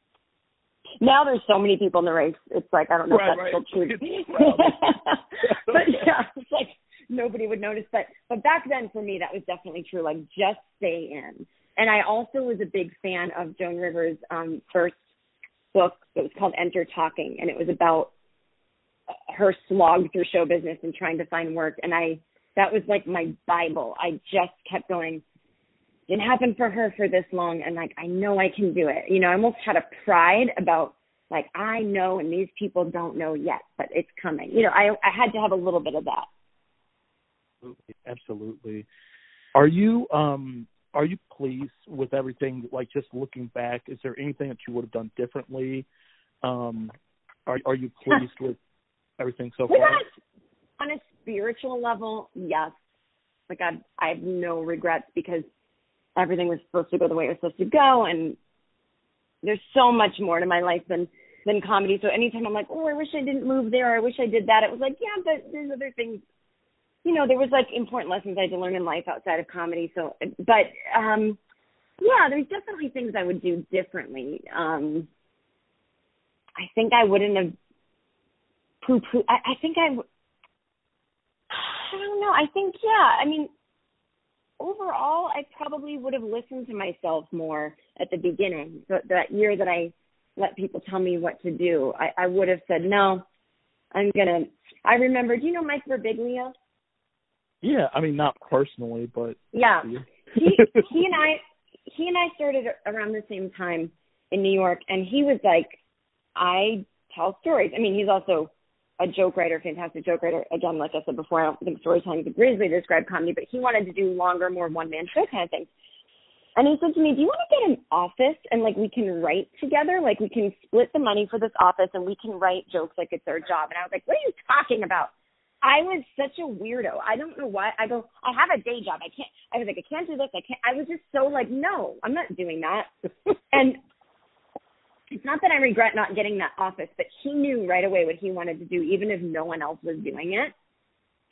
Speaker 3: Now there's so many people in the race. It's like I don't know
Speaker 2: right,
Speaker 3: if that's
Speaker 2: right.
Speaker 3: still true. But yeah, it's like nobody would notice. But but back then for me that was definitely true. Like just stay in. And I also was a big fan of Joan Rivers' um first book. It was called Enter Talking, and it was about her slog through show business and trying to find work. And I that was like my bible. I just kept going. It happened for her for this long, and like I know I can do it. You know, I almost had a pride about like I know, and these people don't know yet, but it's coming. You know, I I had to have a little bit of that.
Speaker 2: Absolutely, absolutely. Are you um are you pleased with everything? Like just looking back, is there anything that you would have done differently? Um, are are you pleased with everything so far?
Speaker 3: on on a spiritual level, yes. Like I I have no regrets because everything was supposed to go the way it was supposed to go, and there's so much more to my life than than comedy. So anytime I'm like, oh, I wish I didn't move there, I wish I did that, it was like, yeah, but there's other things. You know, there was like important lessons I had to learn in life outside of comedy. So, but um yeah, there's definitely things I would do differently. Um I think I wouldn't have poo poo. I, I think I. I don't know. I think yeah. I mean, overall, I probably would have listened to myself more at the beginning. So that year that I let people tell me what to do, I, I would have said no. I'm gonna. I remember. Do you know Mike Birbiglia?
Speaker 2: Yeah, I mean not personally, but
Speaker 3: Yeah. he he and I he and I started around the same time in New York and he was like I tell stories. I mean, he's also a joke writer, fantastic joke writer. Again, like I said before, I don't think storytelling is a great way to describe comedy, but he wanted to do longer, more one man show kind of things. And he said to me, Do you want to get an office and like we can write together? Like we can split the money for this office and we can write jokes like it's our job. And I was like, What are you talking about? I was such a weirdo. I don't know why. I go, I have a day job. I can't. I was like, I can't do this. I can't. I was just so like, no, I'm not doing that. and not that I regret not getting that office, but he knew right away what he wanted to do, even if no one else was doing it.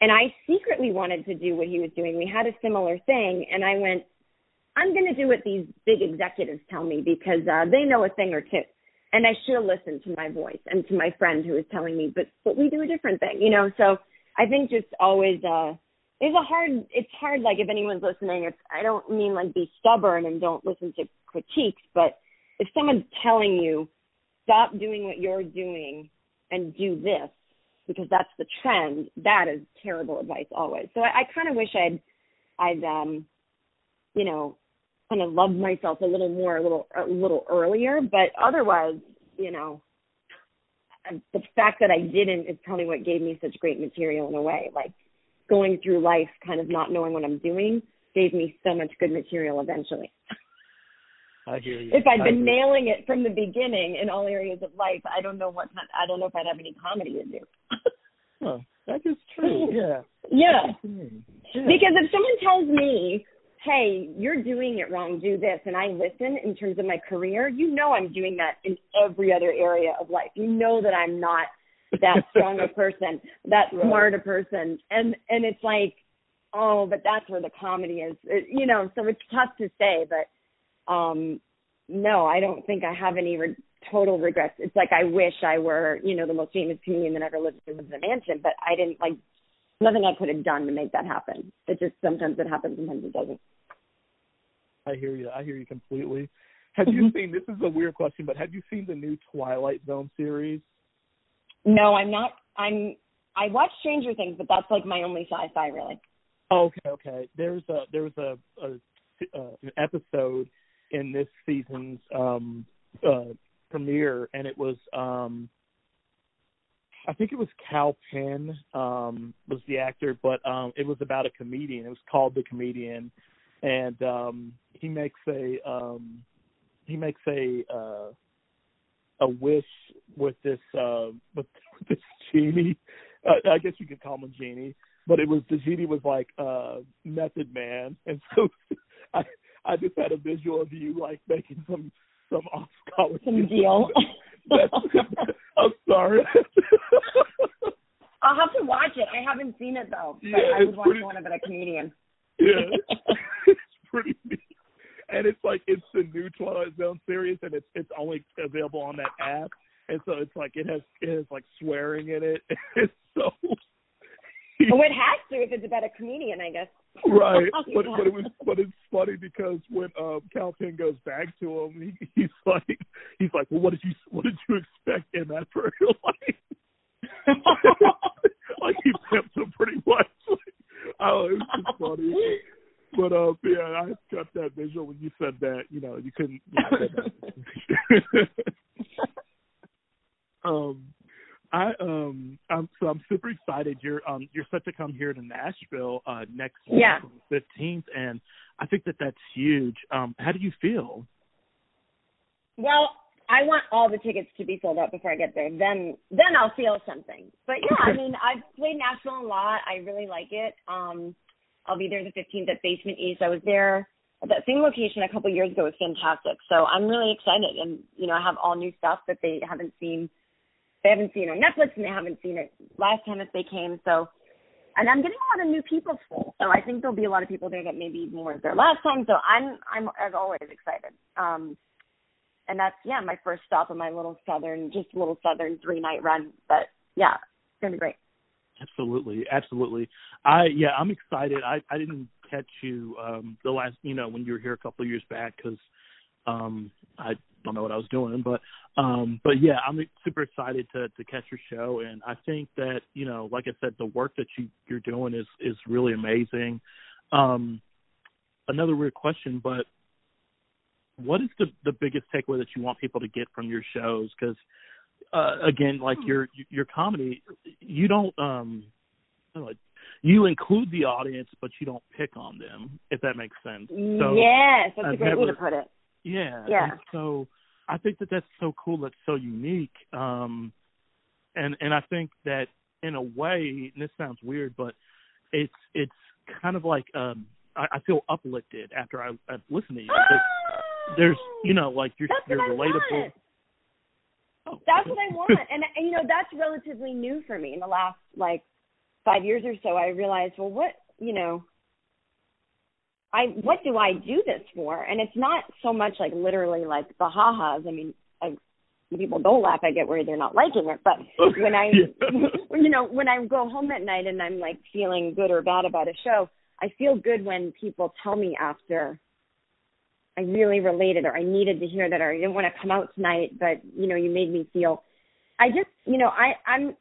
Speaker 3: And I secretly wanted to do what he was doing. We had a similar thing, and I went, I'm going to do what these big executives tell me because uh, they know a thing or two. And I should have listened to my voice and to my friend who was telling me, but but we do a different thing, you know. So I think just always uh it's a hard it's hard like if anyone's listening, it's I don't mean like be stubborn and don't listen to critiques, but if someone's telling you stop doing what you're doing and do this because that's the trend, that is terrible advice always. So I, I kind of wish I'd I'd um you know kind of loved myself a little more a little a little earlier, but otherwise, you know, the fact that I didn't is probably what gave me such great material in a way. Like going through life kind of not knowing what I'm doing gave me so much good material eventually.
Speaker 2: I hear you.
Speaker 3: If I'd
Speaker 2: I
Speaker 3: been
Speaker 2: hear
Speaker 3: nailing it from the beginning in all areas of life, I don't know what I don't know if I'd have any comedy to do.
Speaker 2: Huh, that is true. Yeah.
Speaker 3: yeah.
Speaker 2: Yeah.
Speaker 3: Because if someone tells me, "Hey, you're doing it wrong. Do this," and I listen in terms of my career, you know I'm doing that in every other area of life. You know that I'm not that strong a person, that
Speaker 2: Right.
Speaker 3: smart a person, and and it's like, oh, but that's where the comedy is, It- you know. So it's tough to say, but um no, I don't think I have any re- total regrets. It's like I wish I were, you know, the most famous comedian that ever lived in the mansion, but I didn't like nothing I could have done to make that happen. It just sometimes it happens, sometimes it doesn't.
Speaker 2: I hear you. I hear you completely. Have you seen? This is a weird question, but have you seen the new Twilight Zone series?
Speaker 3: No, I'm not. I'm. I watch Stranger Things, but that's like my only sci-fi, really.
Speaker 2: Okay, okay. There's a there was a, a uh, an episode in this season's um uh premiere, and it was um I think it was Kal Penn um was the actor, but um it was about a comedian. It was called The Comedian, and um he makes a um he makes a uh a wish with this uh with, with this genie. Uh, I guess you could call him a genie, but it was the genie was like uh Method Man, and so I I just had a visual of you like making some some off color
Speaker 3: Some deal.
Speaker 2: I'm sorry.
Speaker 3: I'll have to watch it. I haven't seen it though, but
Speaker 2: Yeah,
Speaker 3: I watch
Speaker 2: pretty-
Speaker 3: one about a comedian.
Speaker 2: yeah, it's pretty neat. and it's like it's the new Twilight Zone series, and it's it's only available on that app, and so it's like it has it has like swearing in it. It's so.
Speaker 3: well, it has to if it's about a comedian, I guess.
Speaker 2: Right, but but it was but it's funny because when um Kal Penn goes back to him, he, he's like he's like, well, what did you what did you expect in that for your life? like he pimped him pretty much. oh, it was just funny. But uh, yeah, I got that visual when you said that. You know, you couldn't. You know, um, I um, I'm so I'm super excited. You're um, you're set to come here to Nashville uh next
Speaker 3: yeah.
Speaker 2: fifteenth, and I think that that's huge. Um, how do you feel?
Speaker 3: Well, I want all the tickets to be sold out before I get there. Then then I'll feel something. But yeah, I mean, I've played Nashville a lot. I really like it. Um I'll be there the 15th at Basement East. I was there at that same location a couple years ago. It was fantastic. So I'm really excited, and you know, I have all new stuff that they haven't seen. They haven't seen on Netflix, and they haven't seen it last time that they came. So, and I'm getting a lot of new people. So I think there'll be a lot of people there that maybe even weren't there last time. So I'm I'm as always excited. Um, and that's yeah, my first stop on my little southern, just little southern three night run. But yeah, it's gonna be great.
Speaker 2: Absolutely, absolutely. I yeah, I'm excited. I I didn't catch you um the last you know when you were here a couple of years back because um I don't know what I was doing, but um but yeah, I'm super excited to to catch your show, and I think that you know, like I said, the work that you you're doing is is really amazing. Um, another weird question, but what is the the biggest takeaway that you want people to get from your shows? Because uh, again, like your your comedy, you don't um, like you include the audience, but you don't pick on them. If that makes sense. So
Speaker 3: yes, that's
Speaker 2: I've
Speaker 3: a great way to put it.
Speaker 2: Yeah,
Speaker 3: Yeah.
Speaker 2: so I think that that's so cool. That's so unique. Um, and and I think that in a way, and this sounds weird, but it's it's kind of like um, I, I feel uplifted after I, I listen to you. Because there's you know like you're
Speaker 3: That's
Speaker 2: you're relatable. Oh,
Speaker 3: That's what I want, and, and you know that's relatively new for me in the last like five years or so. I realized, well, what you know, I what do I do this for? And it's not so much like literally like the ha-has. I mean, I, people don't laugh, I get worried they're not liking it. But when I, you know, when I go home at night and I'm like feeling good or bad about a show, I feel good when people tell me after. I really related, or I needed to hear that, or I didn't want to come out tonight, but you know, you made me feel. I just, you know, I, I'm,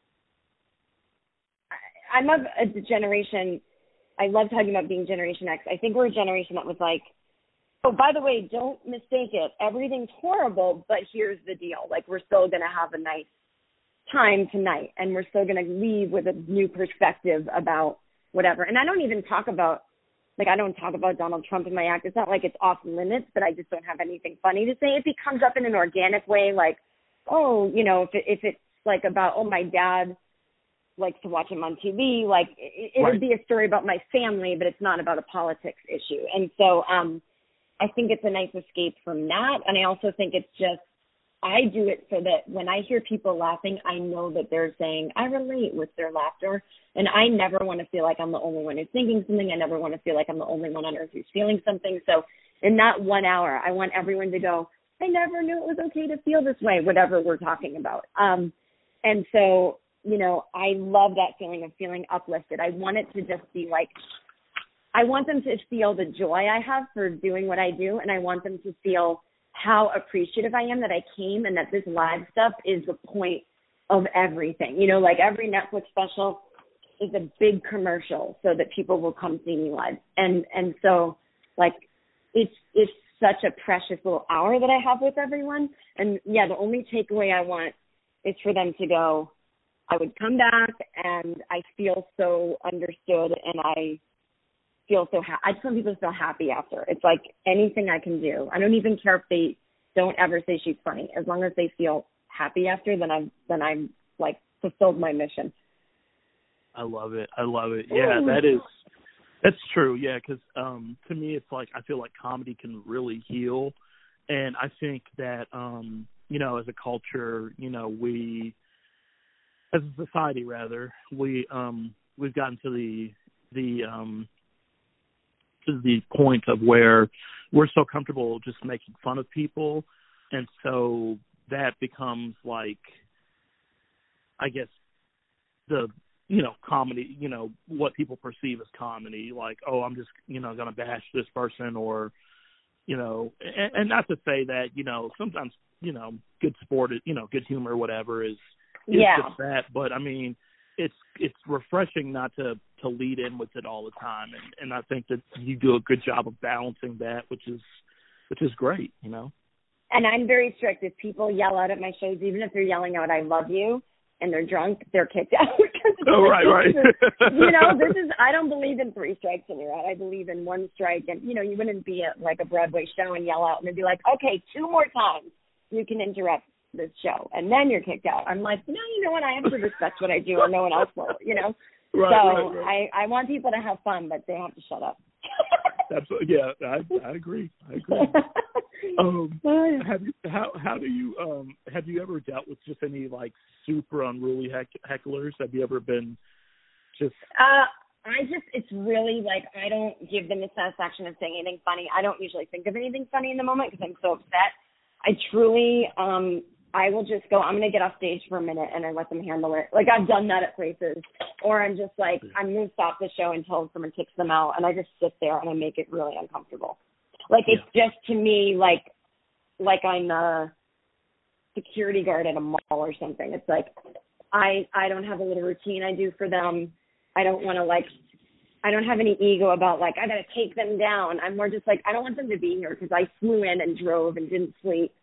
Speaker 3: I'm of a generation. I love talking about being Generation X. I think we're a generation that was like, oh, by the way, don't mistake it. Everything's horrible, but here's the deal. Like, we're still going to have a nice time tonight, and we're still going to leave with a new perspective about whatever. And I don't even talk about, like, I don't talk about Donald Trump in my act. It's not like it's off limits, but I just don't have anything funny to say. If he comes up in an organic way, like, oh, you know, if it, if it's like about, oh, my dad likes to watch him on TV. Like it, it
Speaker 2: Right.
Speaker 3: would be a story about my family, but it's not about a politics issue. And so um I think it's a nice escape from that. And I also think it's just I do it so that when I hear people laughing, I know that they're saying I relate with their laughter. And I never want to feel like I'm the only one who's thinking something. I never want to feel like I'm the only one on earth who's feeling something. So in that one hour, I want everyone to go, I never knew it was okay to feel this way, whatever we're talking about. Um, and so, you know, I love that feeling of feeling uplifted. I want it to just be like, I want them to feel the joy I have for doing what I do, and I want them to feel how appreciative I am that I came and that this live stuff is the point of everything. You know, like every Netflix special is a big commercial so that people will come see me live. And and so like it's it's such a precious little hour that I have with everyone. And yeah, the only takeaway I want is for them to go, I would come back and I feel so understood and I feel so ha- I just want people to feel happy after. It's like anything I can do. I don't even care if they don't ever say she's funny. As long as they feel happy after, then I'm then I'm like fulfilled my mission.
Speaker 2: I love it. I love it. Yeah,
Speaker 3: Ooh.
Speaker 2: that is that's true. Yeah, because um, to me, it's like I feel like comedy can really heal, and I think that um, you know, as a culture, you know, we as a society rather, we um, we've gotten to the the um, to the point of where we're so comfortable just making fun of people, and so that becomes like, I guess, the you know comedy you know what people perceive as comedy. Like oh i'm just you know going to bash this person or you know and, and not to say that you know sometimes you know good sport you know good humor whatever is is
Speaker 3: Yeah.
Speaker 2: just that but i mean it's it's refreshing not to to lead in with it all the time and and i think that you do a good job of balancing that which is which is great you know
Speaker 3: And I'm very strict. If people yell out at my shows, even if they're yelling out "I love you" and they're drunk, they're kicked out.
Speaker 2: Oh, right, right.
Speaker 3: you know, this is. I don't believe in three strikes and you're out. I believe in one strike, and you know, you wouldn't be at like a Broadway show and yell out and be like, "Okay, two more times, you can interrupt this show," and then you're kicked out. I'm like, no, you know what? I have to respect what I do, or no one else will. You know.
Speaker 2: right
Speaker 3: so
Speaker 2: right, right.
Speaker 3: I I want people to have fun, but they have to shut up.
Speaker 2: Absolutely. Yeah, I I agree. I agree. Um, have you how how do you um have you ever dealt with just any like super unruly heck, hecklers? Have you ever been just
Speaker 3: Uh, I just, it's really like, I don't give them the satisfaction of saying anything funny. I don't usually think of anything funny in the moment because I'm so upset. I truly, um, I will just go, I'm going to get off stage for a minute and I let them handle it. Like I've done that at places. Or I'm just like, I'm going to stop the show until someone kicks them out and I just sit there and I make it really uncomfortable. Like it's just to me like, like I'm a security guard at a mall or something. It's like, I, I don't have a little routine I do for them. I don't want to like I don't have any ego about like I got to take them down. I'm more just like I don't want them to be here because I flew in and drove and didn't sleep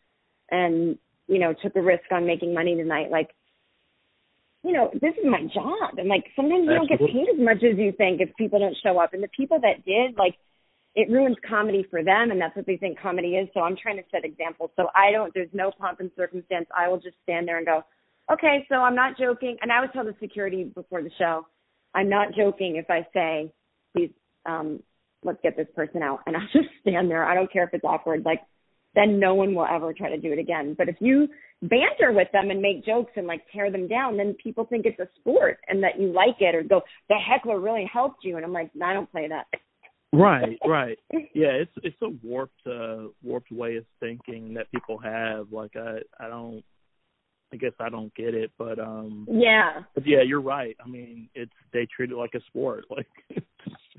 Speaker 3: and you know took a risk on making money tonight. Like you know this is my job and like sometimes you don't get paid as much as you think if people don't show up and the people that did like it ruins comedy for them and that's what they think comedy is. So I'm trying to set examples. So I don't there's no pomp and circumstance. I will just stand there and go, okay, so I'm not joking. And I would tell the security before the show, I'm not joking if I say, please, um, let's get this person out. And I'll just stand there. I don't care if it's awkward. Like, then no one will ever try to do it again. But if you banter with them and make jokes and like tear them down, then people think it's a sport and that you like it or go, the heckler really helped you. And I'm like, I don't play that.
Speaker 2: right right yeah it's it's a warped uh warped way of thinking that people have like i i don't i guess i don't get it but um
Speaker 3: Yeah.
Speaker 2: but yeah you're right i mean it's they treat it like a sport like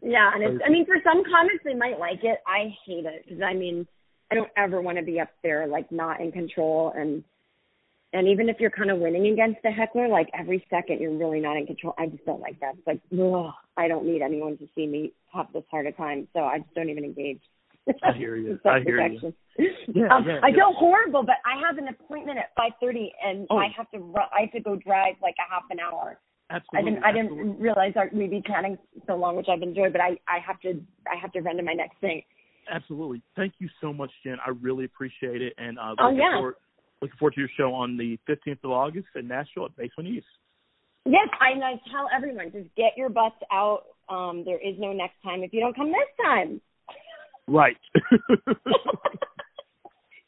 Speaker 3: Yeah, and it's, I mean, for some comics they might like it. I hate it because I mean, I don't ever want to be up there like not in control, and and even if you're kind of winning against the heckler, like every second you're really not in control. I just don't like that. It's like, ugh, I don't need anyone to see me have this hard a time, so I just don't even engage.
Speaker 2: I hear you. I hear you. Yeah,
Speaker 3: um,
Speaker 2: yeah,
Speaker 3: I
Speaker 2: yeah.
Speaker 3: feel horrible, but I have an appointment at five thirty, and
Speaker 2: Oh.
Speaker 3: I have to ru- I have to go drive like a half an hour.
Speaker 2: Absolutely.
Speaker 3: I didn't I didn't realize our, we'd be chatting so long, which I've enjoyed. But I I have to I have to run to my next thing.
Speaker 2: Absolutely. Thank you so much, Jen. I really appreciate it. And uh,
Speaker 3: Oh,
Speaker 2: looking,
Speaker 3: yeah.
Speaker 2: forward, looking forward to your show on the 15th of August in Nashville at Basement East.
Speaker 3: Yes, I, I tell everyone just get your butts out. Um, there is no next time if you don't come this time.
Speaker 2: Right.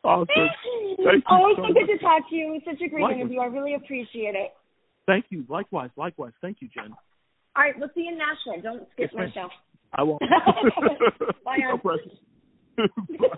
Speaker 2: awesome. Thank you
Speaker 3: Always
Speaker 2: so
Speaker 3: so good to talk to you. It was such a great
Speaker 2: Likewise.
Speaker 3: interview. I really appreciate it.
Speaker 2: Thank you. Likewise. Likewise. Thank you, Jen.
Speaker 3: All right, we'll see you in Nashville. Don't skip
Speaker 2: Yes,
Speaker 3: my show.
Speaker 2: I won't.
Speaker 3: Bye,
Speaker 2: no